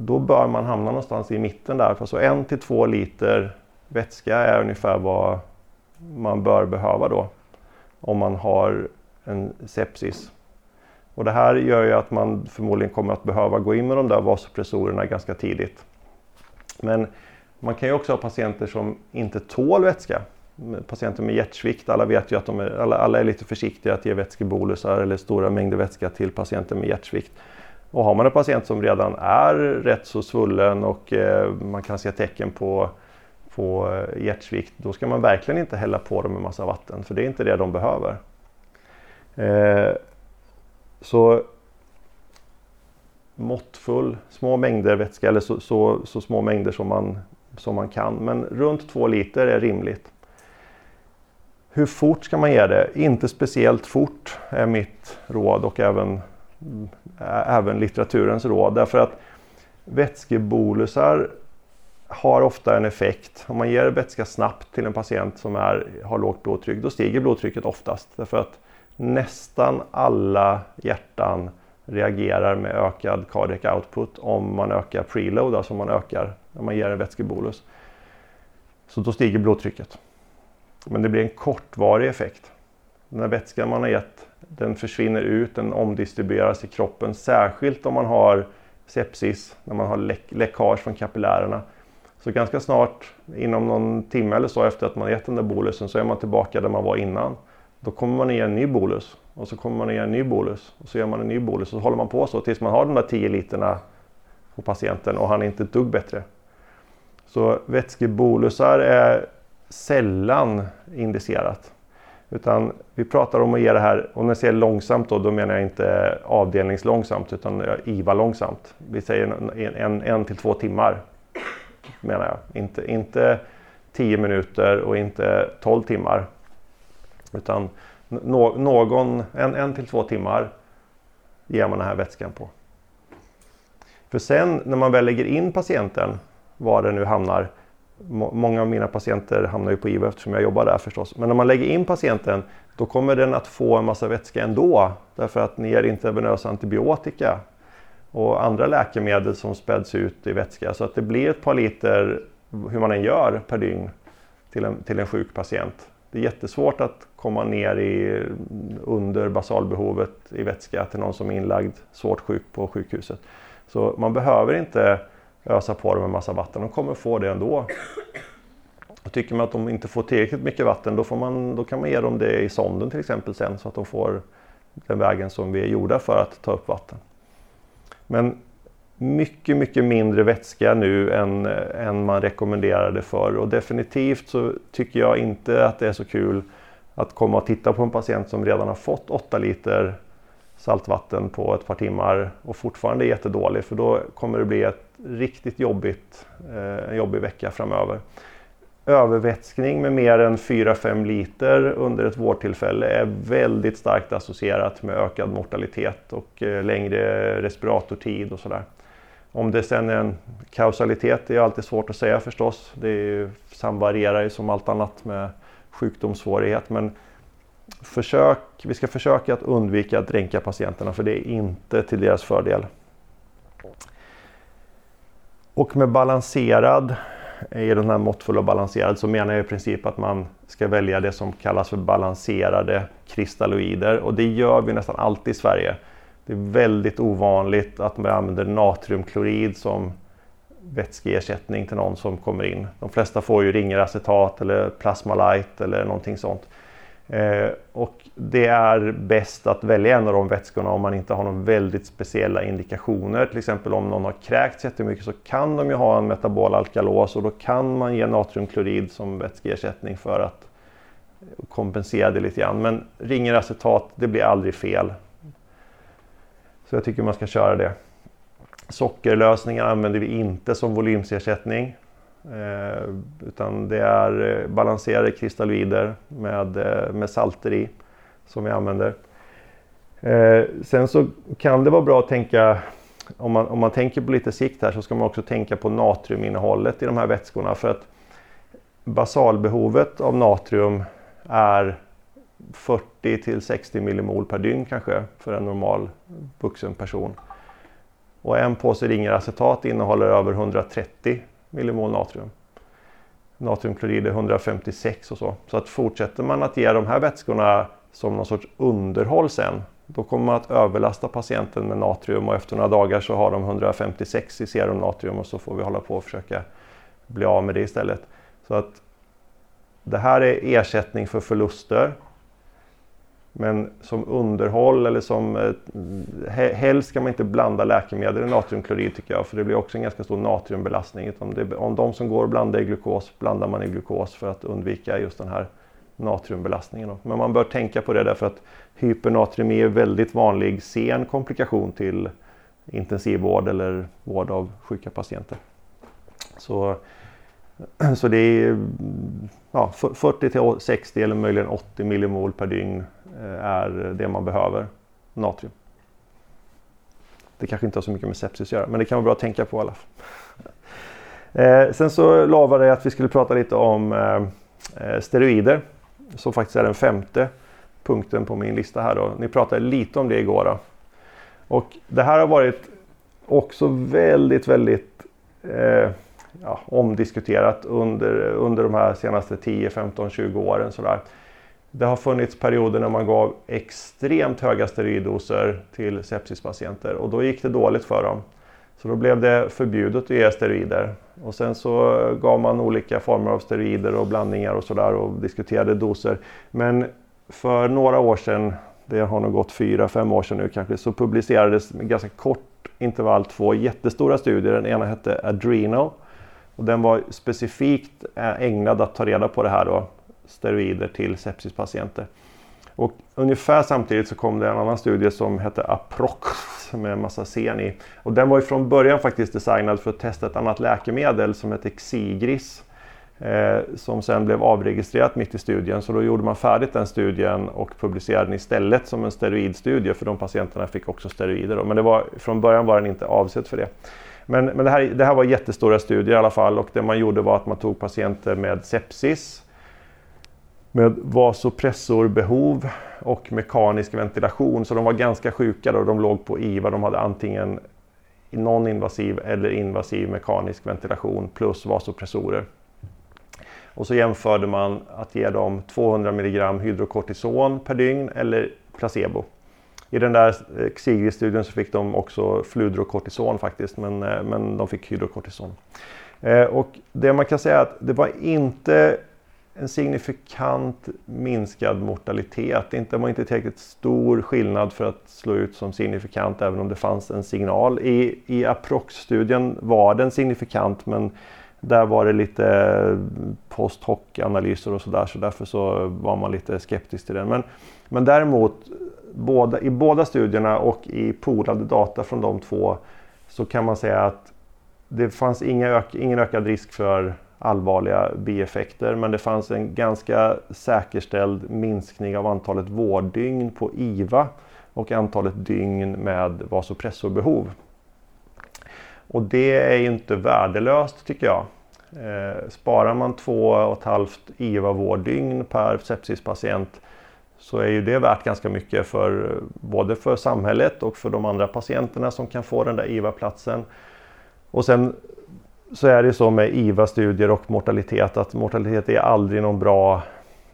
då bör man hamna någonstans i mitten där. Så en till två liter vätska är ungefär vad man bör behöva då om man har en sepsis. Och det här gör ju att man förmodligen kommer att behöva gå in med de där vasopressorerna ganska tidigt. Men man kan ju också ha patienter som inte tål vätska. Patienter med hjärtsvikt, alla vet ju att de är, alla, alla är lite försiktiga att ge vätskebolusar eller stora mängder vätska till patienter med hjärtsvikt. Och har man en patient som redan är rätt så svullen och eh, man kan se tecken på, på eh, hjärtsvikt, då ska man verkligen inte hälla på dem en massa vatten, för det är inte det de behöver. Eh, så måttfull, små mängder vätska eller så, så, så, små mängder som man, som man kan. Men runt två liter är rimligt. Hur fort ska man ge det? Inte speciellt fort är mitt råd och även, även litteraturens råd. Därför att vätskebolusar har ofta en effekt. Om man ger vätska snabbt till en patient som är, har lågt blodtryck, då stiger blodtrycket oftast. Därför att nästan alla hjärtan reagerar med ökad cardiac output om man ökar preload, alltså om man ökar när man ger en vätskebolus. Så då stiger blodtrycket. Men det blir en kortvarig effekt. Den här vätskan man har gett den försvinner ut, den omdistribueras i kroppen. Särskilt om man har sepsis, när man har läck läckage från kapillärerna. Så ganska snart, inom någon timme eller så efter att man gett den där bolusen, så är man tillbaka där man var innan. Då kommer man ge en ny bolus och så kommer man ge en ny bolus och så gör man en ny bolus och så håller man på så tills man har de där 10 literna på patienten och han är inte ett dugg bättre. Så vätskebolusar är sällan indicerat. Utan vi pratar om att ge det här, och när jag säger långsamt då, då menar jag inte avdelningslångsamt utan IVA långsamt. Vi säger en, en, en till två timmar menar jag. Inte, inte tio minuter och inte 12 timmar. Utan någon, en, en till två timmar ger man den här vätskan på. För sen när man väl lägger in patienten, var den nu hamnar, många av mina patienter hamnar ju på IVA eftersom jag jobbar där förstås. Men när man lägger in patienten då kommer den att få en massa vätska ändå därför att ni ger intravenös antibiotika och andra läkemedel som späds ut i vätska så att det blir ett par liter hur man än gör per dygn till en, till en sjuk patient. Det är jättesvårt att komma ner i, under basalbehovet i vätska till någon som är inlagd svårt sjuk på sjukhuset. Så man behöver inte ösa på dem en massa vatten, de kommer få det ändå. Och tycker man att de inte får tillräckligt mycket vatten då, får man, då kan man ge dem det i sonden till exempel sen så att de får den vägen som vi är gjorda för att ta upp vatten. Men mycket, mycket mindre vätska nu än, än man rekommenderade för och definitivt så tycker jag inte att det är så kul att komma och titta på en patient som redan har fått 8 liter saltvatten på ett par timmar och fortfarande är jättedålig för då kommer det bli ett riktigt jobbigt, eh, en jobbig vecka framöver. Övervätskning med mer än 4-5 liter under ett vårdtillfälle är väldigt starkt associerat med ökad mortalitet och eh, längre respiratortid och sådär. Om det sen är en kausalitet är alltid svårt att säga förstås. Det är ju, samvarierar ju som allt annat med sjukdomssvårighet. Men försök, vi ska försöka att undvika att dränka patienterna för det är inte till deras fördel. Och med balanserad, i den här måttfull och balanserad, så menar jag i princip att man ska välja det som kallas för balanserade kristalloider och det gör vi nästan alltid i Sverige. Det är väldigt ovanligt att man använder natriumklorid som vätskeersättning till någon som kommer in. De flesta får ju ringeracetat eller plasmalight eller någonting sånt. Eh, och det är bäst att välja en av de vätskorna om man inte har några väldigt speciella indikationer. Till exempel om någon har kräkts jättemycket så kan de ju ha en metabol alkalos och då kan man ge natriumklorid som vätskeersättning för att kompensera det lite grann. Men ringer acetat, det blir aldrig fel. Så jag tycker man ska köra det. Sockerlösningar använder vi inte som volymsersättning. Eh, utan det är eh, balanserade kristalloider med, eh, med salter i som vi använder. Sen så kan det vara bra att tänka om man, om man tänker på lite sikt här så ska man också tänka på natriuminnehållet i de här vätskorna för att basalbehovet av natrium är 40 till 60 millimol per dygn kanske för en normal vuxen person. Och en påse ringeracetat innehåller över 130 millimol natrium. natriumklorid är 156 och så. Så att fortsätter man att ge de här vätskorna som någon sorts underhåll sen, då kommer man att överlasta patienten med natrium och efter några dagar så har de 156 i serumnatrium och så får vi hålla på och försöka bli av med det istället. Så att det här är ersättning för förluster. Men som underhåll eller som eh, helst ska man inte blanda läkemedel i natriumklorid tycker jag för det blir också en ganska stor natriumbelastning. Om, det, om de som går och blandar i glukos blandar man i glukos för att undvika just den här natriumbelastningen. Men man bör tänka på det därför att hypernatriemi är väldigt vanlig sen komplikation till intensivvård eller vård av sjuka patienter. Så, så det är ja, 40 till 60 eller möjligen 80 millimol per dygn Eh, är det man behöver natrium. Det kanske inte har så mycket med sepsis att göra men det kan vara bra att tänka på i alla fall. Eh, sen så lovade jag att vi skulle prata lite om eh, eh, steroider som faktiskt är den femte punkten på min lista här. Då. Ni pratade lite om det igår. Då. Och det här har varit också väldigt, väldigt eh, ja, omdiskuterat under, under de här senaste 10, 15, 20 åren. Sådär. Det har funnits perioder när man gav extremt höga steroiddoser till sepsispatienter och då gick det dåligt för dem. Så då blev det förbjudet att ge steroider. Och sen så gav man olika former av steroider och blandningar och sådär och diskuterade doser. Men för några år sedan, det har nog gått fyra, fem år sedan nu kanske, så publicerades med ganska kort intervall två jättestora studier. Den ena hette Adrenal och den var specifikt eh, ägnad att ta reda på det här då, steroider till sepsispatienter. Och ungefär samtidigt så kom det en annan studie som hette Aprox med en massa sen i. Och den var ju från början faktiskt designad för att testa ett annat läkemedel som hette Xigris. Eh, som sen blev avregistrerat mitt i studien. Så då gjorde man färdigt den studien och publicerade den istället som en steroidstudie för de patienterna fick också steroider. Då. Men det var, från början var den inte avsedd för det. Men, men det, här, det här var jättestora studier i alla fall och det man gjorde var att man tog patienter med sepsis med vasopressorbehov och mekanisk ventilation. Så de var ganska sjuka då, de låg på IVA. De hade antingen non-invasiv eller invasiv mekanisk ventilation plus vasopressorer. Och så jämförde man att ge dem 200 mg hydrokortison per dygn eller placebo. I den där eh, Xigri-studien så fick de också fludrokortison faktiskt, men, eh, men de fick hydrokortison. Eh, och det man kan säga är att det var inte en signifikant minskad mortalitet. Det var inte tillräckligt stor skillnad för att slå ut som signifikant även om det fanns en signal. I, i Aprox-studien var den signifikant men där var det lite post hoc-analyser och sådär så därför så var man lite skeptisk till den. Men, men däremot båda, i båda studierna och i polade data från de två så kan man säga att det fanns inga ök, ingen ökad risk för allvarliga bieffekter men det fanns en ganska säkerställd minskning av antalet vårddygn på IVA och antalet dygn med vasopressorbehov. Och det är ju inte värdelöst tycker jag. Eh, sparar man två och ett halvt IVA-vårddygn per sepsispatient så är ju det värt ganska mycket för både för samhället och för de andra patienterna som kan få den där IVA-platsen. Och sen så är det så med IVA-studier och mortalitet att mortalitet är aldrig någon bra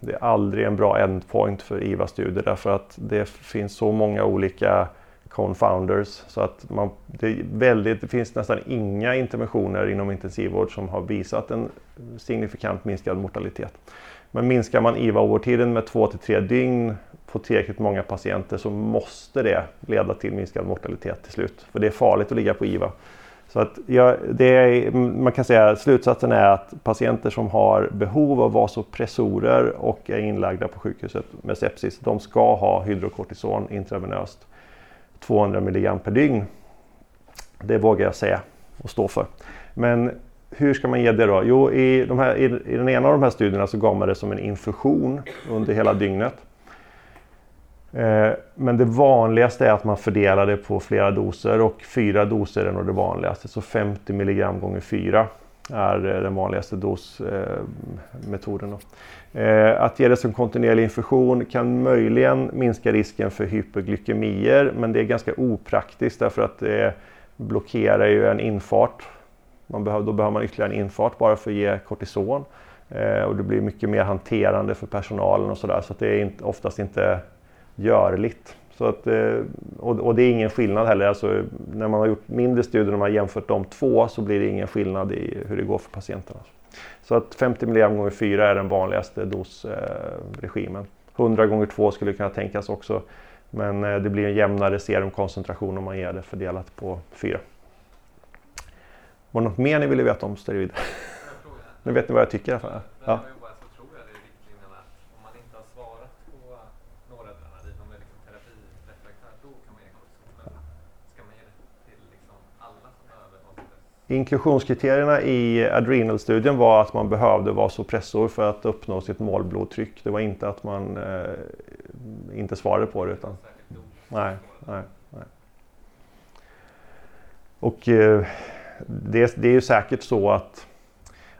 det är aldrig en bra endpoint för IVA-studier därför att det finns så många olika confounders så att man, det, väldigt, det finns nästan inga interventioner inom intensivvård som har visat en signifikant minskad mortalitet. Men minskar man IVA-vårdtiden med 2 till 3 dygn på tillräckligt många patienter så måste det leda till minskad mortalitet till slut. För det är farligt att ligga på IVA. Så att ja, det är, man kan säga att slutsatsen är att patienter som har behov av vasopressorer och är inlagda på sjukhuset med sepsis, de ska ha hydrokortison intravenöst 200 mg per dygn. Det vågar jag säga och stå för. Men hur ska man ge det då? Jo, i, de här, i, i den ena av de här studierna så gav man det som en infusion under hela dygnet. Eh, men det vanligaste är att man fördelar det på flera doser och fyra doser är nog det vanligaste. Så 50 mg gånger 4 är eh, den vanligaste dosmetoden. Eh, att ge det som kontinuerlig infusion kan möjligen minska risken för hyperglykemier men det är ganska opraktiskt därför att det blockerar ju en infart. Man behöver, då behöver man ytterligare en infart bara för att ge kortison. Och det blir mycket mer hanterande för personalen och sådär så att det är oftast inte görligt. Så att, eh, och, och, det är ingen skillnad heller. Alltså, när man har gjort mindre studier och man har jämfört de två så blir det ingen skillnad i hur det går för patienterna. Så att 50 mg gånger 4 är den vanligaste dosregimen. 100 gånger 2 skulle kunna tänkas också. Men eh, det blir en jämnare serumkoncentration om man ger det fördelat på 4. Var det något mer ni ville veta om steroider? nu vet ni vad jag tycker i alla fall. Ja. Inklusionskriterierna i Adrenal-studien var att man behövde vasopressor för att uppnå sitt målblodtryck. Det var inte att man eh, inte svarade på det. Utan, nej, nej, nej. Och eh, det, det, är ju säkert så att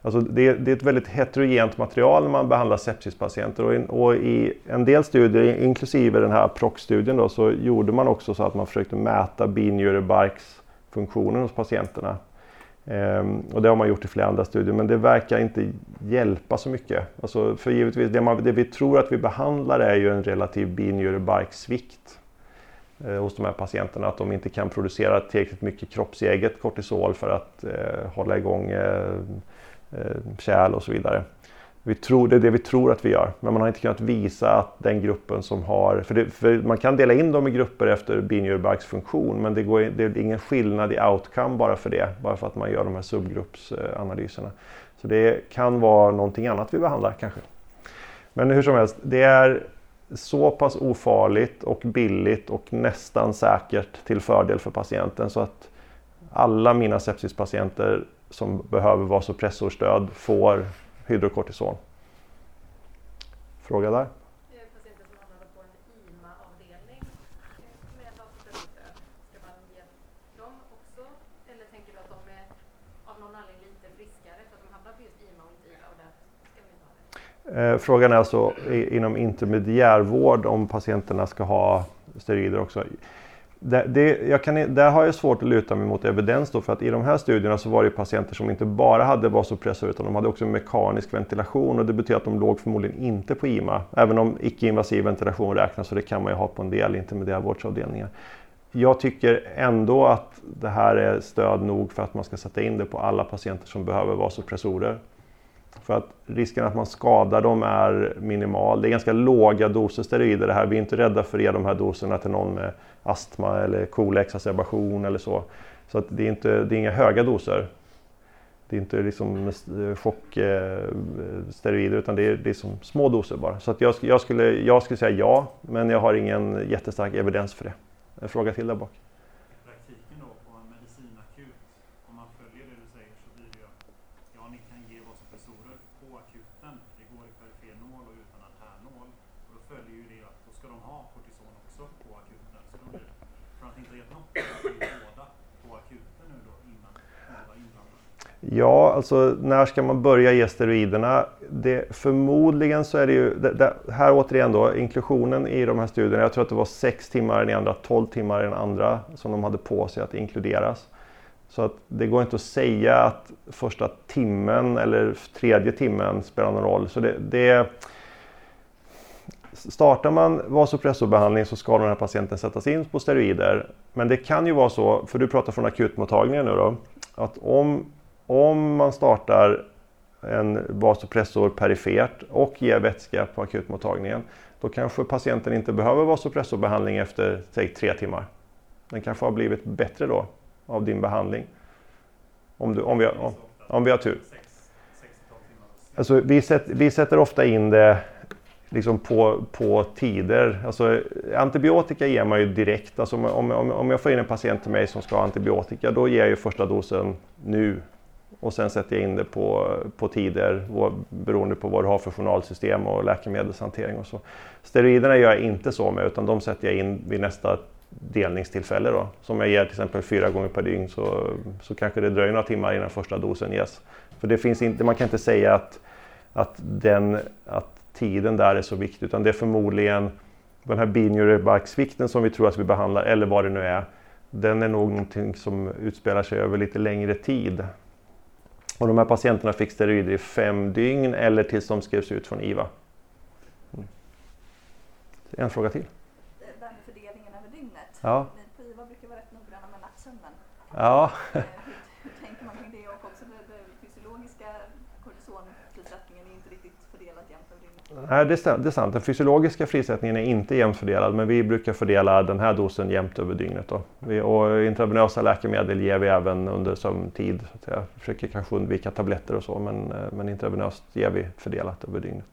alltså det, det, är ett väldigt heterogent material när man behandlar sepsispatienter. Och, in, och i en del studier, inklusive den här PROC-studien, så gjorde man också så att man försökte mäta binjurebarksfunktionen hos patienterna. Ehm, och det har man gjort i flera andra studier men det verkar inte hjälpa så mycket. Alltså, för givetvis, det, man, det vi tror att vi behandlar är ju en relativ binjurebarksvikt eh, hos de här patienterna. Att de inte kan producera tillräckligt mycket kroppseget kortisol för att eh, hålla igång eh, eh, kärl och så vidare. Vi tror, det är det vi tror att vi gör, men man har inte kunnat visa att den gruppen som har... För, det, för man kan dela in dem i grupper efter binjurbarksfunktion men det, går, det är ingen skillnad i outcome bara för det, bara för att man gör de här subgruppsanalyserna. Så det kan vara någonting annat vi behandlar kanske. Men hur som helst, det är så pass ofarligt och billigt och nästan säkert till fördel för patienten så att alla mina sepsispatienter som behöver vasopressorstöd får hydrokortison. Fråga där? Det? Eh, frågan är alltså inom intermediärvård om patienterna ska ha steroider också. Det, det, jag kan, där har jag svårt att luta mig mot evidens då, för att i de här studierna så var det patienter som inte bara hade vasopressor utan de hade också mekanisk ventilation och det betyder att de låg förmodligen inte på IMA. Även om icke-invasiv ventilation räknas och det kan man ju ha på en del intermediärvårdsavdelningar. Jag tycker ändå att det här är stöd nog för att man ska sätta in det på alla patienter som behöver vasopressorer. För att risken att man skadar dem är minimal. Det är ganska låga doser steroider det här. Vi är inte rädda för att ge de här doserna till någon med astma eller kolexacerbation eller så. Så att det, är inte, det är inga höga doser. Det är inte liksom eh, chocksteroider eh, utan det är, det är som små doser bara. Så att jag, jag, skulle, jag skulle säga ja, men jag har ingen jättestark evidens för det. En fråga till där bak. Ja, alltså när ska man börja ge steroiderna? Det, förmodligen så är det ju, det, det, här återigen då, inklusionen i de här studierna, jag tror att det var 6 timmar i den andra, 12 timmar i den andra som de hade på sig att inkluderas. Så att det går inte att säga att första timmen eller tredje timmen spelar någon roll. Så det, det Startar man vasopressorbehandling så ska den här patienten sättas in på steroider. Men det kan ju vara så, för du pratar från akutmottagningen nu då, att om om man startar en vasopressor perifert och ger vätska på akutmottagningen då kanske patienten inte behöver vasopressorbehandling efter säg, tre timmar. Den kanske har blivit bättre då av din behandling. Om, du, om, vi, om, om vi har tur. Alltså, vi, sätter, vi sätter ofta in det liksom på, på tider. Alltså, antibiotika ger man ju direkt. Alltså, om, om, om jag får in en patient till mig som ska ha antibiotika då ger jag ju första dosen nu och sen sätter jag in det på, på tider beroende på vad du har för journalsystem och läkemedelshantering och så. Steroiderna gör jag inte så med utan de sätter jag in vid nästa delningstillfälle. Då. Som jag ger till exempel fyra gånger per dygn så, så kanske det dröjer några timmar innan första dosen ges. För det finns inte, man kan inte säga att, att, den, att tiden där är så viktig utan det är förmodligen den här binjurebarksvikten som vi tror att vi behandlar eller vad det nu är. Den är nog någonting som utspelar sig över lite längre tid. Och de här patienterna fick steroider i fem dygn eller tills de skrevs ut från IVA. Mm. En fråga till. Det där med fördelningen över dygnet. Ja. Ni på IVA brukar vara rätt noggranna med nattsömnen. Ja, Eh, Hur, hur tänker man kring det och också det, det fysiologiska kortisonfrisättningen är inte riktigt fördelad jämnt över dygnet. Nej, det, är, det är sant. Den fysiologiska frisättningen är inte jämnt fördelad men vi brukar fördela den här dosen jämnt över dygnet. Då. Vi, och intravenösa läkemedel ger vi även under sömntid. Så försöker kanske undvika tabletter och så men, eh, men intravenöst ger vi fördelat över dygnet.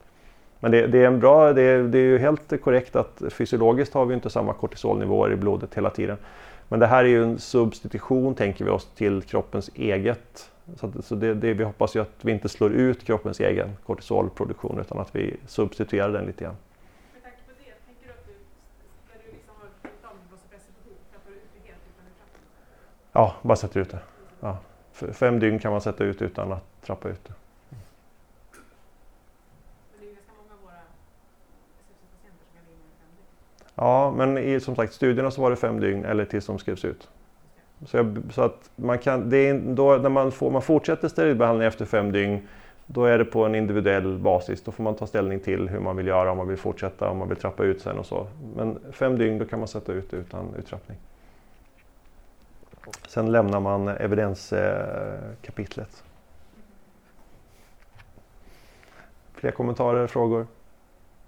Men det, det är en bra, det det är ju helt korrekt att fysiologiskt har vi inte samma kortisolnivåer i blodet hela tiden. Men det här är ju en substitution tänker vi oss till kroppens eget. Så, att, så det, det, vi hoppas ju att vi inte slår ut kroppens egen kortisolproduktion utan att vi substituerar den lite grann. Liksom? Ja, bara sätter ut det. Ja. Fem dygn kan man sätta ut utan att trappa ut det. Ja, men i som sagt studierna så var det fem dygn eller tills de skrevs ut. Så, jag, så att man kan, det är, då, när man, får, man fortsätter steroidbehandling efter fem dygn då är det på en individuell basis. Då får man ta ställning till hur man vill göra, om man vill fortsätta, om man vill trappa ut sen och så. Men fem dygn då kan man sätta ut utan uttrappning. Sen lämnar man evidenskapitlet. Fler kommentarer, frågor?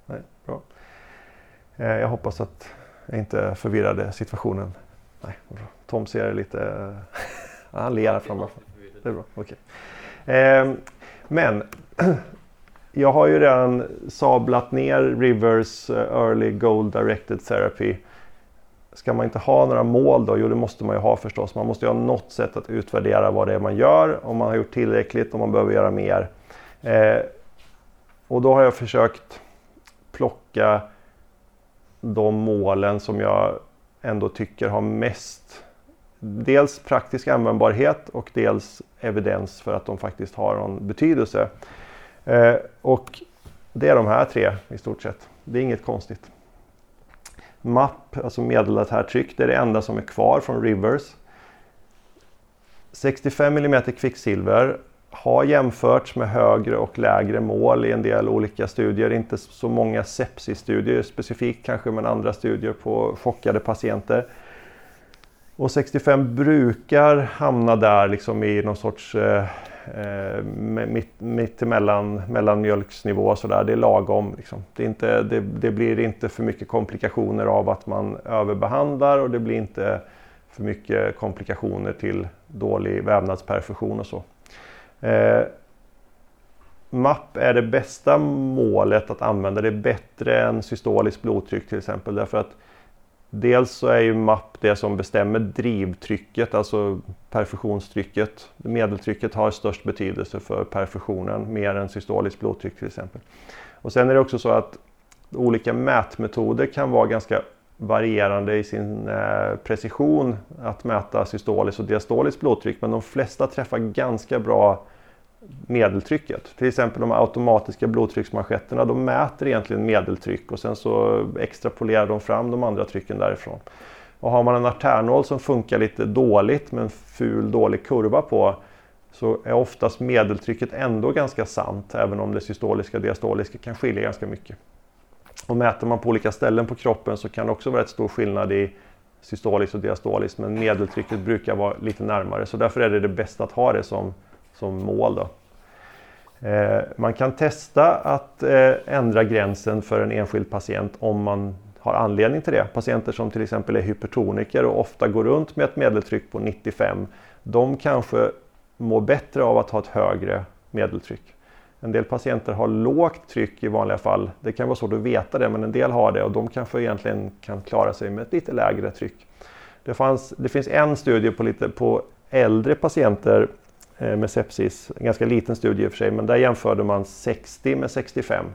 Nej, bra. Eh, jag hoppas att jag inte förvirrade situationen. Nej, bra. Tom ser lite... Han ler framme. Det är bra, okej. Ehm, Men jag har ju redan sablat ner Rivers eh, Early Goal Directed Therapy. Ska man inte ha några mål då? Jo, det måste man ju ha förstås. Man måste ju ha något sätt att utvärdera vad det är man gör, om man har gjort tillräckligt, om man behöver göra mer. Eh, och då har jag försökt plocka de målen som jag ändå tycker har mest dels praktisk användbarhet och dels evidens för att de faktiskt har någon betydelse. Eh, och det är de här tre i stort sett. Det är inget konstigt. MAP, alltså medellatärt tryck, det är det enda som är kvar från Rivers. 65 mm kvicksilver har jämförts med högre och lägre mål i en del olika studier. Inte så många sepsistudier specifikt kanske, men andra studier på chockade patienter. Och 65 brukar hamna där liksom i någon sorts eh, eh mitt, mitt, mittemellan mellanmjölksnivå. Så där. Det är lagom. Liksom. Det, är inte, det, det blir inte för mycket komplikationer av att man överbehandlar och det blir inte för mycket komplikationer till dålig vävnadsperfusion och så. Eh, MAP är det bästa målet att använda. Det är bättre än systoliskt blodtryck till exempel. Därför att dels så är ju MAP det som bestämmer drivtrycket, alltså perfusionstrycket. Medeltrycket har störst betydelse för perfusionen, mer än systoliskt blodtryck till exempel. Och sen är det också så att olika mätmetoder kan vara ganska varierande i sin eh, precision att mäta systoliskt och diastoliskt blodtryck men de flesta träffar ganska bra medeltrycket. Till exempel de automatiska blodtrycksmanschetterna de mäter egentligen medeltryck och sen så extrapolerar de fram de andra trycken därifrån. Och har man en artärnål som funkar lite dåligt med en ful dålig kurva på så är oftast medeltrycket ändå ganska sant även om det systoliska och diastoliska kan skilja ganska mycket. Och mäter man på olika ställen på kroppen så kan det också vara rätt stor skillnad i systoliskt och diastoliskt men medeltrycket brukar vara lite närmare så därför är det det bästa att ha det som, som mål. Då. Eh, man kan testa att eh, ändra gränsen för en enskild patient om man har anledning till det. Patienter som till exempel är hypertoniker och ofta går runt med ett medeltryck på 95 de kanske mår bättre av att ha ett högre medeltryck. En del patienter har lågt tryck i vanliga fall. Det kan vara svårt att veta det men en del har det och de kanske egentligen kan klara sig med ett lite lägre tryck. Det, fanns, det finns en studie på, lite, på äldre patienter Eh, med sepsis, en ganska liten studie i och för sig, men där jämförde man 60 med 65.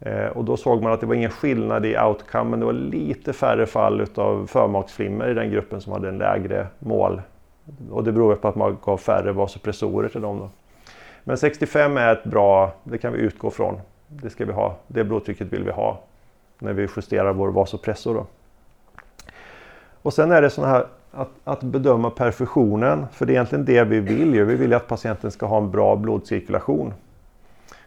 Eh, och då såg man att det var ingen skillnad i outcome, men det var lite färre fall utav förmaksflimmer i den gruppen som hade en lägre mål. Och det beror på att man gav färre vasopressorer till dem. Då. Men 65 är ett bra, det kan vi utgå från. Det ska vi ha, det blodtrycket vill vi ha när vi justerar vår vasopressor. Då. Och sen är det sådana här att, att bedöma perfusionen. För det är egentligen det vi vill ju. Vi vill ju att patienten ska ha en bra blodcirkulation.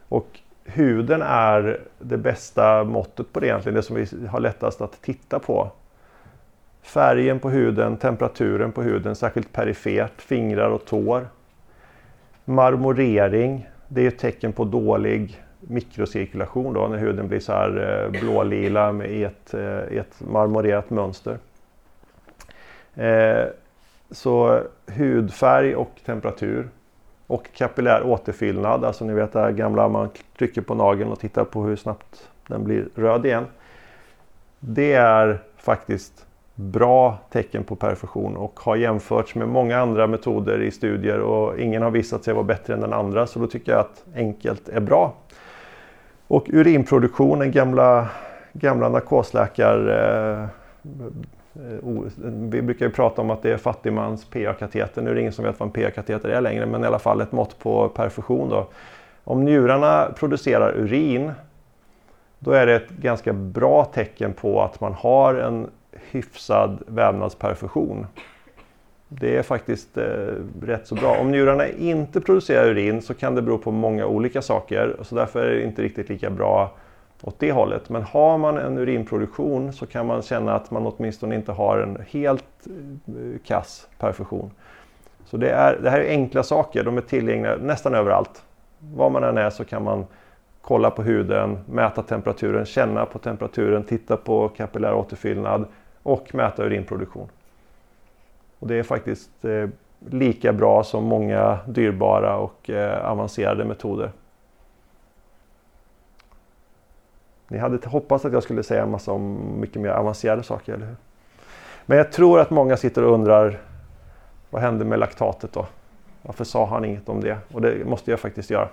Och huden är det bästa måttet på det egentligen. Det som vi har lättast att titta på. Färgen på huden, temperaturen på huden, särskilt perifert, fingrar och tår. Marmorering, det är ett tecken på dålig mikrocirkulation då när huden blir så här eh, blålila i ett, eh, i ett marmorerat mönster. Eh, så hudfärg och temperatur. Och kapillär återfyllnad, alltså ni vet det här gamla man trycker på nageln och tittar på hur snabbt den blir röd igen. Det är faktiskt bra tecken på perfektion och har jämförts med många andra metoder i studier och ingen har visat sig vara bättre än den andra så då tycker jag att enkelt är bra. Och urinproduktion, den gamla, gamla narkosläkar eh, Eh, vi brukar ju prata om att det är fattigmans PA-kateter. Nu är det ingen som vet vad en PA-kateter är längre men i alla fall ett mått på perfusion. Då. Om njurarna producerar urin då är det ett ganska bra tecken på att man har en hyfsad vävnadsperfusion. Det är faktiskt eh, rätt så bra. Om njurarna inte producerar urin så kan det bero på många olika saker så därför är det inte riktigt lika bra åt det hållet. Men har man en urinproduktion så kan man känna att man åtminstone inte har en helt eh, kass perfusion. Så det, är, det här är enkla saker, de är tillgängliga nästan överallt. Var man än är så kan man kolla på huden, mäta temperaturen, känna på temperaturen, titta på kapillär återfyllnad och mäta urinproduktion. Och det är faktiskt eh, lika bra som många dyrbara och eh, avancerade metoder. Ni hade hoppats att jag skulle säga en massa om mycket mer avancerade saker, eller hur? Men jag tror att många sitter och undrar vad hände med laktatet då? Varför sa han inget om det? Och det måste jag faktiskt göra.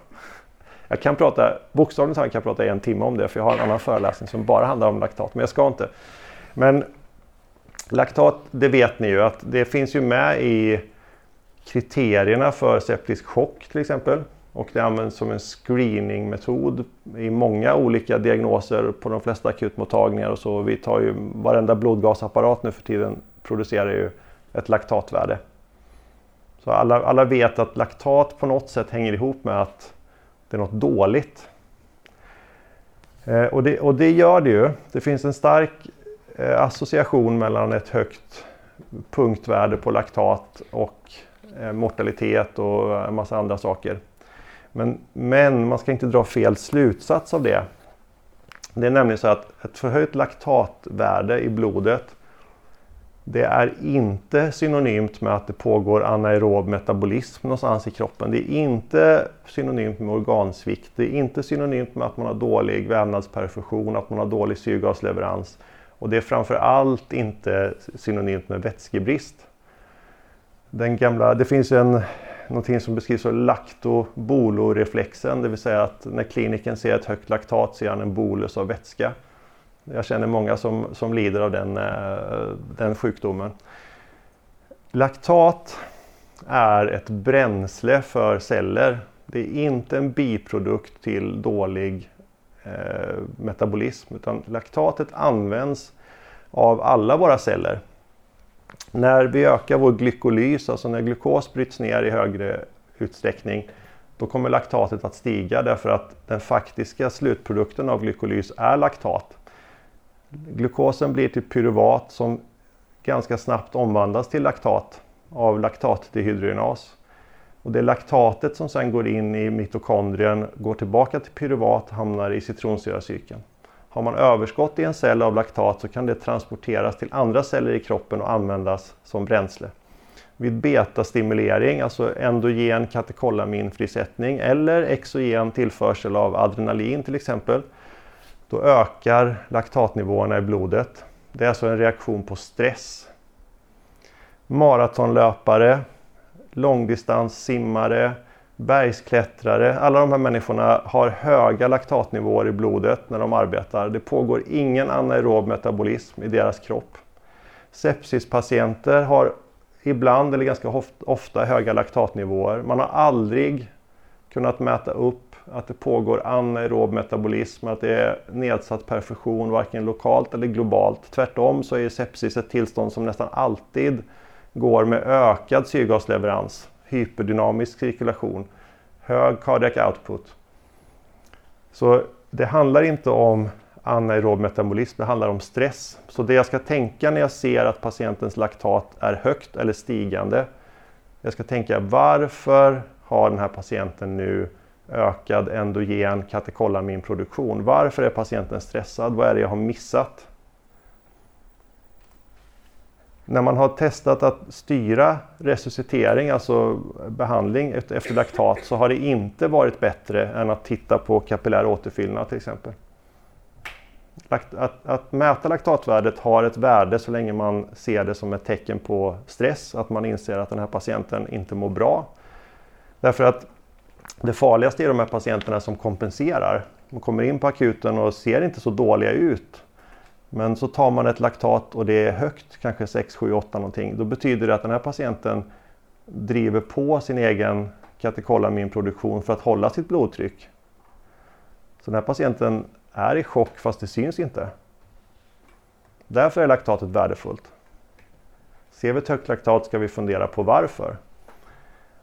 Jag kan prata, bokstavligt talat kan jag prata i en timme om det för jag har en annan föreläsning som bara handlar om laktat, men jag ska inte. Men laktat, det vet ni ju att det finns ju med i kriterierna för septisk chock till exempel. Och det används som en screeningmetod i många olika diagnoser på de flesta akutmottagningar och så. Vi tar ju varenda blodgasapparat nu för tiden producerar ju ett laktatvärde. Så alla, alla vet att laktat på något sätt hänger ihop med att det är något dåligt. Eh, och, det, och det gör det ju. Det finns en stark eh, association mellan ett högt punktvärde på laktat och eh, mortalitet och en massa andra saker. Men, men man ska inte dra fel slutsats av det. Det är nämligen så att ett förhöjt laktatvärde i blodet det är inte synonymt med att det pågår anaerob metabolism någonstans i kroppen. Det är inte synonymt med organsvikt. Det är inte synonymt med att man har dålig vävnadsperfusion, att man har dålig syrgasleverans. Och det är framför allt inte synonymt med vätskebrist. Den gamla, det finns en någonting som beskrivs som laktoboloreflexen, det vill säga att när kliniken ser ett högt laktat ser han en bolus av vätska. Jag känner många som, som lider av den, eh, den sjukdomen. Laktat är ett bränsle för celler. Det är inte en biprodukt till dålig eh, metabolism utan laktatet används av alla våra celler. När vi ökar vår glykolys, alltså när glukos bryts ner i högre utsträckning, då kommer laktatet att stiga därför att den faktiska slutprodukten av glykolys är laktat. Glukosen blir till pyruvat som ganska snabbt omvandlas till laktat av laktatdehydrogenas. Och det laktatet som sen går in i mitokondrien, går tillbaka till pyruvat och hamnar i citronsyracykeln. Har man överskott i en cell av laktat så kan det transporteras till andra celler i kroppen och användas som bränsle. Vid betastimulering, alltså endogen katekolaminfrisättning eller exogen tillförsel av adrenalin till exempel, då ökar laktatnivåerna i blodet. Det är alltså en reaktion på stress. Maratonlöpare, långdistanssimmare, bergsklättrare, alla de här människorna har höga laktatnivåer i blodet när de arbetar. Det pågår ingen anaerob metabolism i deras kropp. Sepsispatienter har ibland eller ganska ofta höga laktatnivåer. Man har aldrig kunnat mäta upp att det pågår anaerob metabolism, att det är nedsatt perfusion varken lokalt eller globalt. Tvärtom så är sepsis ett tillstånd som nästan alltid går med ökad syrgasleverans, hyperdynamisk cirkulation, hög cardiac output. Så det handlar inte om anaerob metabolism, det handlar om stress. Så det jag ska tänka när jag ser att patientens laktat är högt eller stigande, jag ska tänka varför har den här patienten nu ökad endogen katekolaminproduktion? Varför är patienten stressad? Vad är det jag har missat? När man har testat att styra resuscitering, alltså behandling efter laktat, så har det inte varit bättre än att titta på kapillär återfyllnad till exempel. Att, att, mäta laktatvärdet har ett värde så länge man ser det som ett tecken på stress, att man inser att den här patienten inte mår bra. Därför att det farligaste är de här patienterna som kompenserar. De kommer in på akuten och ser inte så dåliga ut. Men så tar man ett laktat och det är högt, kanske 6, 7, 8 någonting. Då betyder det att den här patienten driver på sin egen katekolaminproduktion för att hålla sitt blodtryck. Så den här patienten är i chock fast det syns inte. Därför är laktatet värdefullt. Ser vi ett högt laktat ska vi fundera på varför.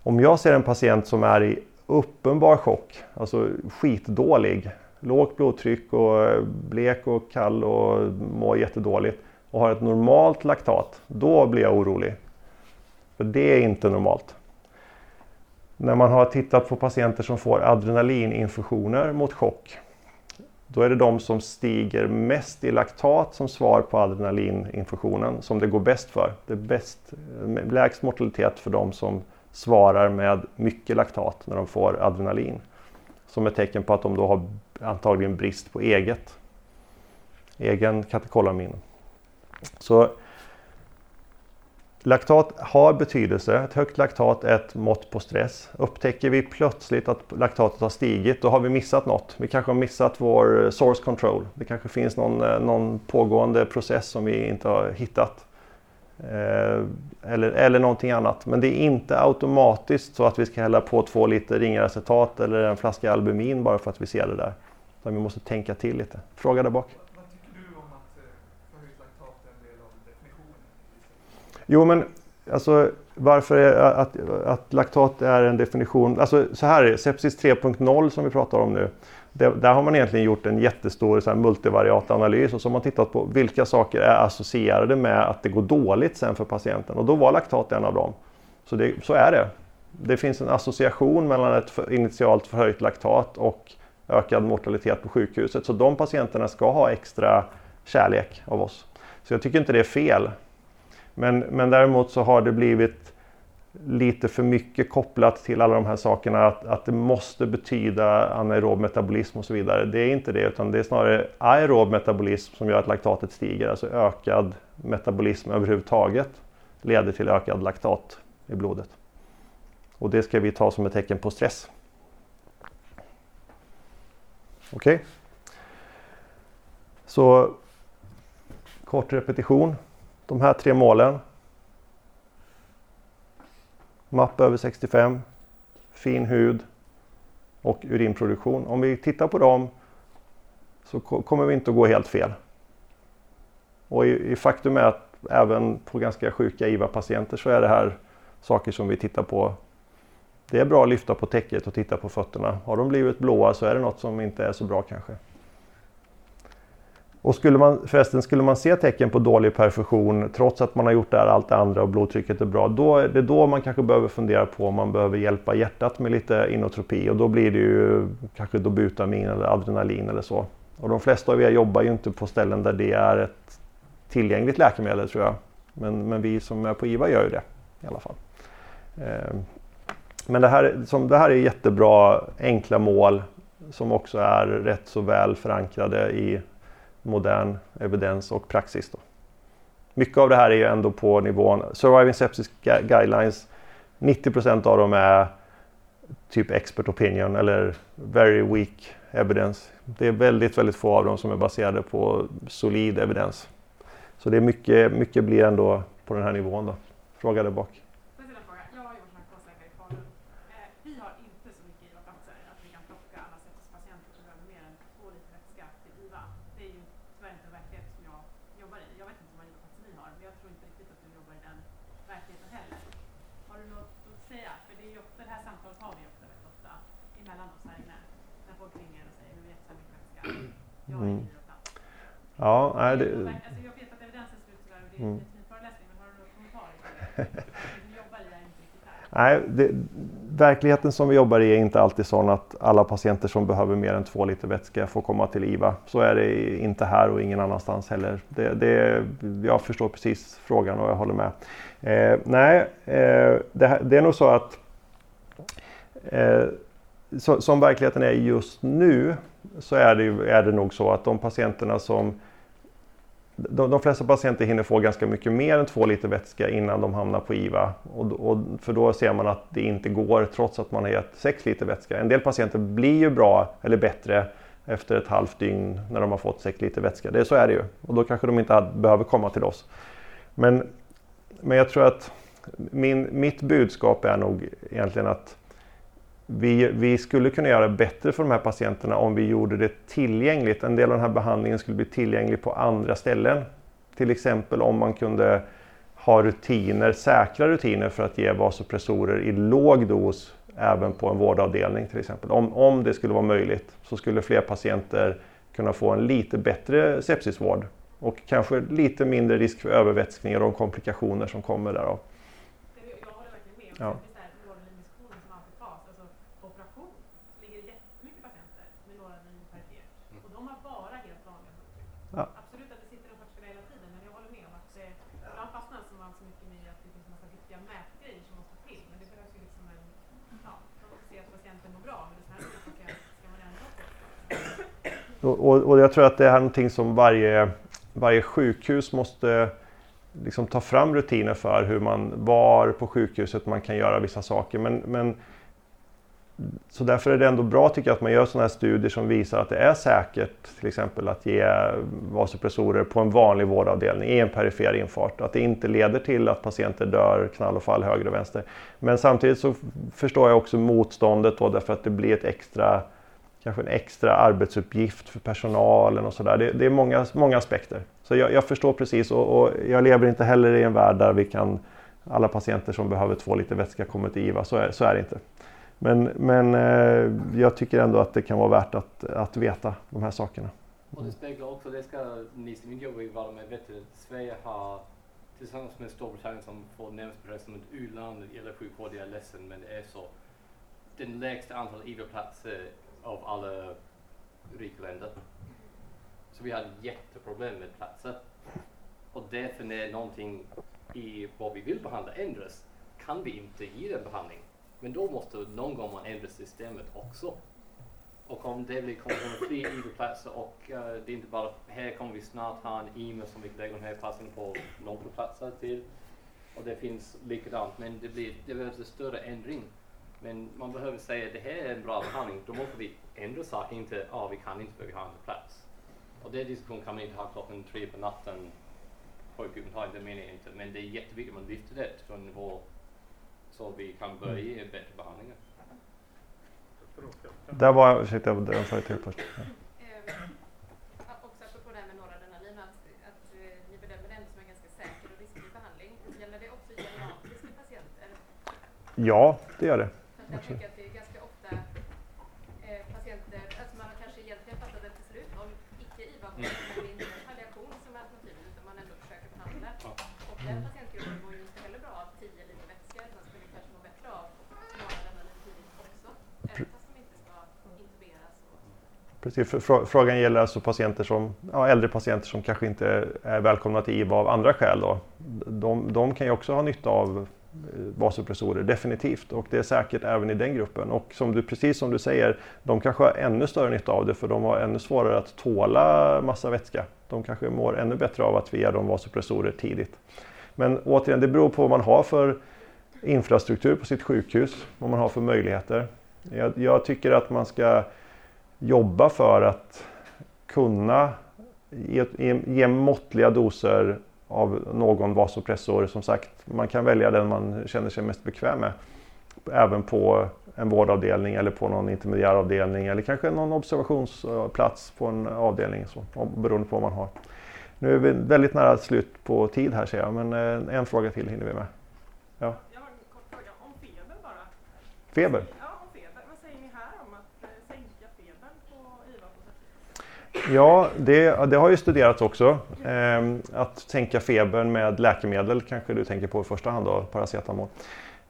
Om jag ser en patient som är i uppenbar chock, alltså skitdålig, lågt blodtryck och eh, blek och kall och mår jättedåligt och har ett normalt laktat, då blir jag orolig. För det är inte normalt. När man har tittat på patienter som får adrenalininfusioner mot chock, då är det de som stiger mest i laktat som svar på adrenalininfusionen som det går bäst för. Det är bäst, lägst mortalitet för de som svarar med mycket laktat när de får adrenalin. Som ett tecken på att de då har antagligen brist på eget. Egen katekolamin. Så laktat har betydelse. Ett högt laktat är ett mått på stress. Upptäcker vi plötsligt att laktatet har stigit, då har vi missat något. Vi kanske har missat vår source control. Det kanske finns någon, eh, någon pågående process som vi inte har hittat. Eh, eller, eller någonting annat. Men det är inte automatiskt så att vi ska hälla på två liter ringaracetat eller en flaska albumin bara för att vi ser det där. Utan vi måste tänka till lite. Fråga där bak. Vad tycker du om att eh, förhöjt laktat är en del av definitionen? Jo men alltså varför är att, att laktat är en definition, alltså så här är det, sepsis 3.0 som vi pratar om nu. Det, där har man egentligen gjort en jättestor så här, multivariat analys och så har man tittat på vilka saker är associerade med att det går dåligt sen för patienten och då var laktat en av dem. Så, det, så är det. Det finns en association mellan ett för, initialt förhöjt laktat och ökad mortalitet på sjukhuset. Så de patienterna ska ha extra kärlek av oss. Så jag tycker inte det är fel. Men, men däremot så har det blivit lite för mycket kopplat till alla de här sakerna att, att det måste betyda anaerob metabolism och så vidare. Det är inte det utan det är snarare aerob metabolism som gör att laktatet stiger. Alltså ökad metabolism överhuvudtaget leder till ökad laktat i blodet. Och det ska vi ta som ett tecken på stress. Okej? Okay. Så kort repetition. De här tre målen Mapp över 65, fin hud och urinproduktion. Om vi tittar på dem så kommer vi inte att gå helt fel. Och i, i faktum är att även på ganska sjuka IVA-patienter så är det här saker som vi tittar på. Det är bra att lyfta på täcket och titta på fötterna. Har de blivit blåa så är det något som inte är så bra kanske. Och skulle man, förresten, skulle man se tecken på dålig perfusion trots att man har gjort det här, allt det andra och blodtrycket är bra, då är det då man kanske behöver fundera på om man behöver hjälpa hjärtat med lite inotropi och då blir det ju kanske dobutamin eller adrenalin eller så. Och de flesta av er jobbar ju inte på ställen där det är ett tillgängligt läkemedel tror jag. Men, men vi som är på IVA gör ju det i alla fall. Eh, men det här, som, det här är jättebra enkla mål som också är rätt så väl förankrade i modern evidens och praxis. Då. Mycket av det här är ju ändå på nivån Surviving Sepsis Guidelines. 90% av dem är typ expert opinion eller very weak evidence. Det är väldigt, väldigt få av dem som är baserade på solid evidens. Så det är mycket, mycket blir ändå på den här nivån då. Fråga där bak. verkligheten heller. Har du något att säga? För det, är ju ofta, det här samtalet har vi ofta väldigt ofta emellan oss här inne. När folk ringer och säger, vi vet så här mycket vätska. Jag är Mm. i plats. Ja, nej, det, Alltså, jag vet att evidensen ser ut sådär och det är Mm. en föreläsning, men har du några kommentarer. Nej, det, verkligheten som vi jobbar i är inte alltid sån att alla patienter som behöver mer än två liter vätska får komma till IVA. Så är det inte här och ingen annanstans heller. Det, det, jag förstår precis frågan och jag håller med. Eh, nej, eh, det, det är nog så att eh, så, som verkligheten är just nu så är det, är det nog så att de patienterna som de, de flesta patienter hinner få ganska mycket mer än två liter vätska innan de hamnar på IVA. Och, och, för då ser man att det inte går trots att man har gett 6 liter vätska. En del patienter blir ju bra eller bättre efter ett halvt dygn när de har fått 6 liter vätska. Det, så är det ju. Och då kanske de inte hade, behöver komma till oss. Men, men jag tror att min, mitt budskap är nog egentligen att vi, vi skulle kunna göra bättre för de här patienterna om vi gjorde det tillgängligt. En del av den här behandlingen skulle bli tillgänglig på andra ställen. Till exempel om man kunde ha rutiner, säkra rutiner för att ge vasopressorer i låg dos även på en vårdavdelning till exempel. Om, om det skulle vara möjligt så skulle fler patienter kunna få en lite bättre sepsisvård och kanske lite mindre risk för övervätskning och de komplikationer som kommer därav. Ja. Och det är så här, nåradinindiskussionen som alltid tas. Alltså, på operation så ligger det jättemycket patienter med noradinperifert. Och de har bara helt vanliga blodtryck. Ja. Absolut att det sitter en sköterska där hela tiden, men jag håller med om att det, ibland fastnar som man så mycket med att det finns en massa viktiga mätgrejer som måste till. Men det behövs ju liksom en, ja, man måste se att patienten mår bra, men det är sådana här saker ska man ändå på. Och, och, jag tror att det här är någonting som varje, varje sjukhus måste liksom ta fram rutiner för hur man, var på sjukhuset man kan göra vissa saker. Men, men, så därför är det ändå bra tycker jag att man gör sådana här studier som visar att det är säkert till exempel att ge vasopressorer på en vanlig vårdavdelning i en perifer infart. Att det inte leder till att patienter dör knall och fall höger och vänster. Men samtidigt så förstår jag också motståndet då därför att det blir ett extra kanske en extra arbetsuppgift för personalen och sådär. Det, det är många, många aspekter. Så jag, jag förstår precis och, och jag lever inte heller i en värld där vi kan alla patienter som behöver två liter vätska kommer till IVA. Så är, så är det inte. Men, men eh, jag tycker ändå att det kan vara värt att, att veta de här sakerna. Och det speglar också, det ska ni som inte jobbar i vara bättre, Sverige har tillsammans med Storbritannien som får nämns på som ett u-land när det gäller sjukvård, jag är ledsen men det är så. Den lägsta antalet IVA-platser av alla rika länder. Så vi har jätteproblem med platser. Och därför när någonting i vad vi vill behandla ändras kan vi inte ge den behandling. Men då måste någon gång man ändra systemet också. Och om det blir kommer fler IVA-platser och uh, det är inte bara här kommer vi snart ha en IMA som vi lägger de här platserna på några platser till. Och det finns likadant men det blir det behövs en större ändring. Men man behöver säga det här är en bra behandling, då måste vi ändra saker, inte ja vi kan inte för vi har inte plats. Och det diskussion kan man inte ha klockan tre på natten på akuten det menar jag inte. Men det är jätteviktigt att man lyfter det till en nivå så vi kan börja ge bättre behandlingar. Där var, ursäkta, jag sa det till först. Också apropå det här med noradrenalin, att, att ni bedömer det ändå som en ganska säker och riskfri behandling. Gäller det också geriatriska patienter? Ja, det gör det. Jag tänker att det är ganska ofta eh, patienter, alltså man har kanske egentligen fattat ett beslut om icke-IVA, men det är inte palliation som är alternativet, utan man ändå försöker behandla. Ja. Och den patientgruppen mår ju inte heller bra av 10 liter vätska, utan skulle kanske må bättre av Precis, frå- frågan gäller alltså patienter som, ja, äldre patienter som kanske inte är välkomna till IVA av andra skäl. Då. De, de kan ju också ha nytta av eh, vasopressorer, definitivt. Och det är säkert även i den gruppen. Och som du, precis som du säger, de kanske har ännu större nytta av det för de har ännu svårare att tåla massa vätska. De kanske mår ännu bättre av att vi ger dem vasopressorer tidigt. Men återigen, det beror på vad man har för infrastruktur på sitt sjukhus, vad man har för möjligheter. Jag, jag tycker att man ska jobba för att kunna ge, ge, ge måttliga doser av någon vasopressor. Som sagt, man kan välja den man känner sig mest bekväm med. Även på en vårdavdelning eller på någon intermediäravdelning eller kanske någon observationsplats på en avdelning så, beroende på vad man har. Nu är vi väldigt nära slut på tid här ser jag, men eh, en fråga till hinner vi med. Ja. Jag har en kort fråga om feber bara. Feber? Vad säger ni här om att eh, sänka febern på IVA på sepsis? Ja, det, det har ju studerats också. Ehm, att sänka febern med läkemedel kanske du tänker på i första hand då, paracetamol.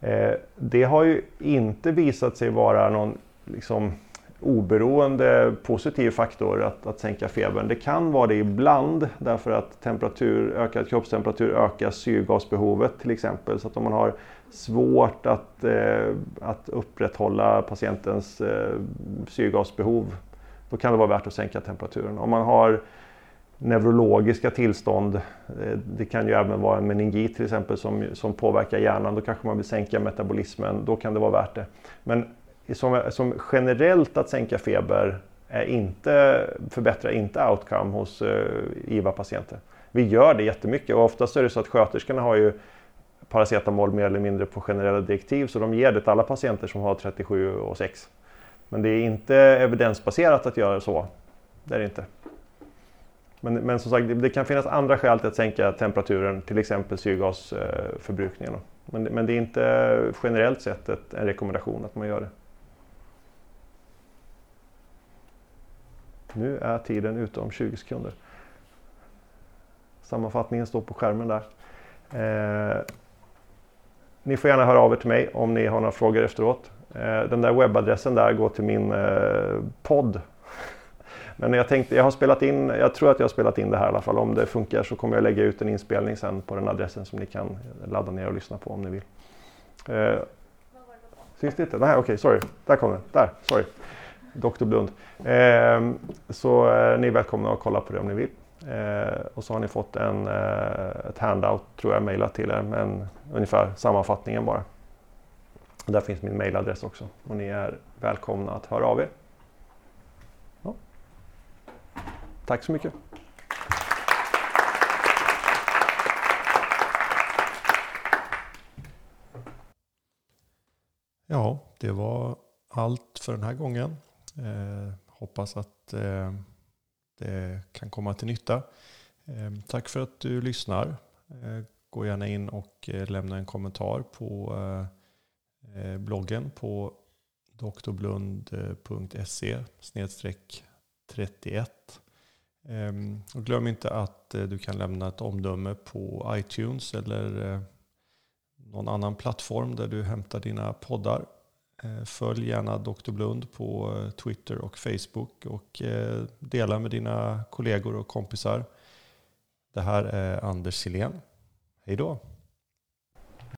Eh, det har ju inte visat sig vara någon liksom, oberoende positiv faktor att, att sänka febern. Det kan vara det ibland därför att temperatur, ökad kroppstemperatur ökar syrgasbehovet till exempel. Så att om man har svårt att, eh, att upprätthålla patientens eh, syrgasbehov då kan det vara värt att sänka temperaturen. Om man har neurologiska tillstånd, eh, det kan ju även vara en meningit till exempel som, som påverkar hjärnan, då kanske man vill sänka metabolismen, då kan det vara värt det. Men som, som generellt att sänka feber är inte, förbättrar inte outcome hos eh, IVA-patienter. Vi gör det jättemycket och oftast är det så att sköterskorna har ju paracetamol mer eller mindre på generella direktiv så de ger det till alla patienter som har 37 och 6. Men det är inte evidensbaserat att göra så. Det är det inte. Men, men som sagt, det, det kan finnas andra skäl till att sänka temperaturen, till exempel syrgasförbrukningen. Men, men det är inte generellt sett ett, en rekommendation att man gör det. Nu är tiden ute om 20 sekunder. Sammanfattningen står på skärmen där. Eh, ni får gärna höra av er till mig om ni har några frågor efteråt. Eh, den där webbadressen där går till min eh, podd. Men jag tänkte, jag har spelat in, jag tror att jag har spelat in det här i alla fall. Om det funkar så kommer jag lägga ut en inspelning sen på den adressen som ni kan ladda ner och lyssna på om ni vill. Eh, Syns det inte? Nej, okej, sorry. Där kom den. Där, sorry. Dr Blund. Eh, så eh, ni är välkomna att kolla på det om ni vill. Eh, och så har ni fått en, eh, ett handout, tror jag, mejlat till er Men ungefär sammanfattningen bara. Där finns min mejladress också och ni är välkomna att höra av er. Ja. Tack så mycket. Ja, det var allt för den här gången. Eh, hoppas att eh, det kan komma till nytta. Eh, tack för att du lyssnar. Eh, gå gärna in och eh, lämna en kommentar på eh, Eh, bloggen på drblund.se 31. Ehm, och glöm inte att eh, du kan lämna ett omdöme på iTunes eller eh, någon annan plattform där du hämtar dina poddar. Följ gärna Dr. Blund på Twitter och Facebook och dela med dina kollegor och kompisar. Det här är Anders Silén. Hej då!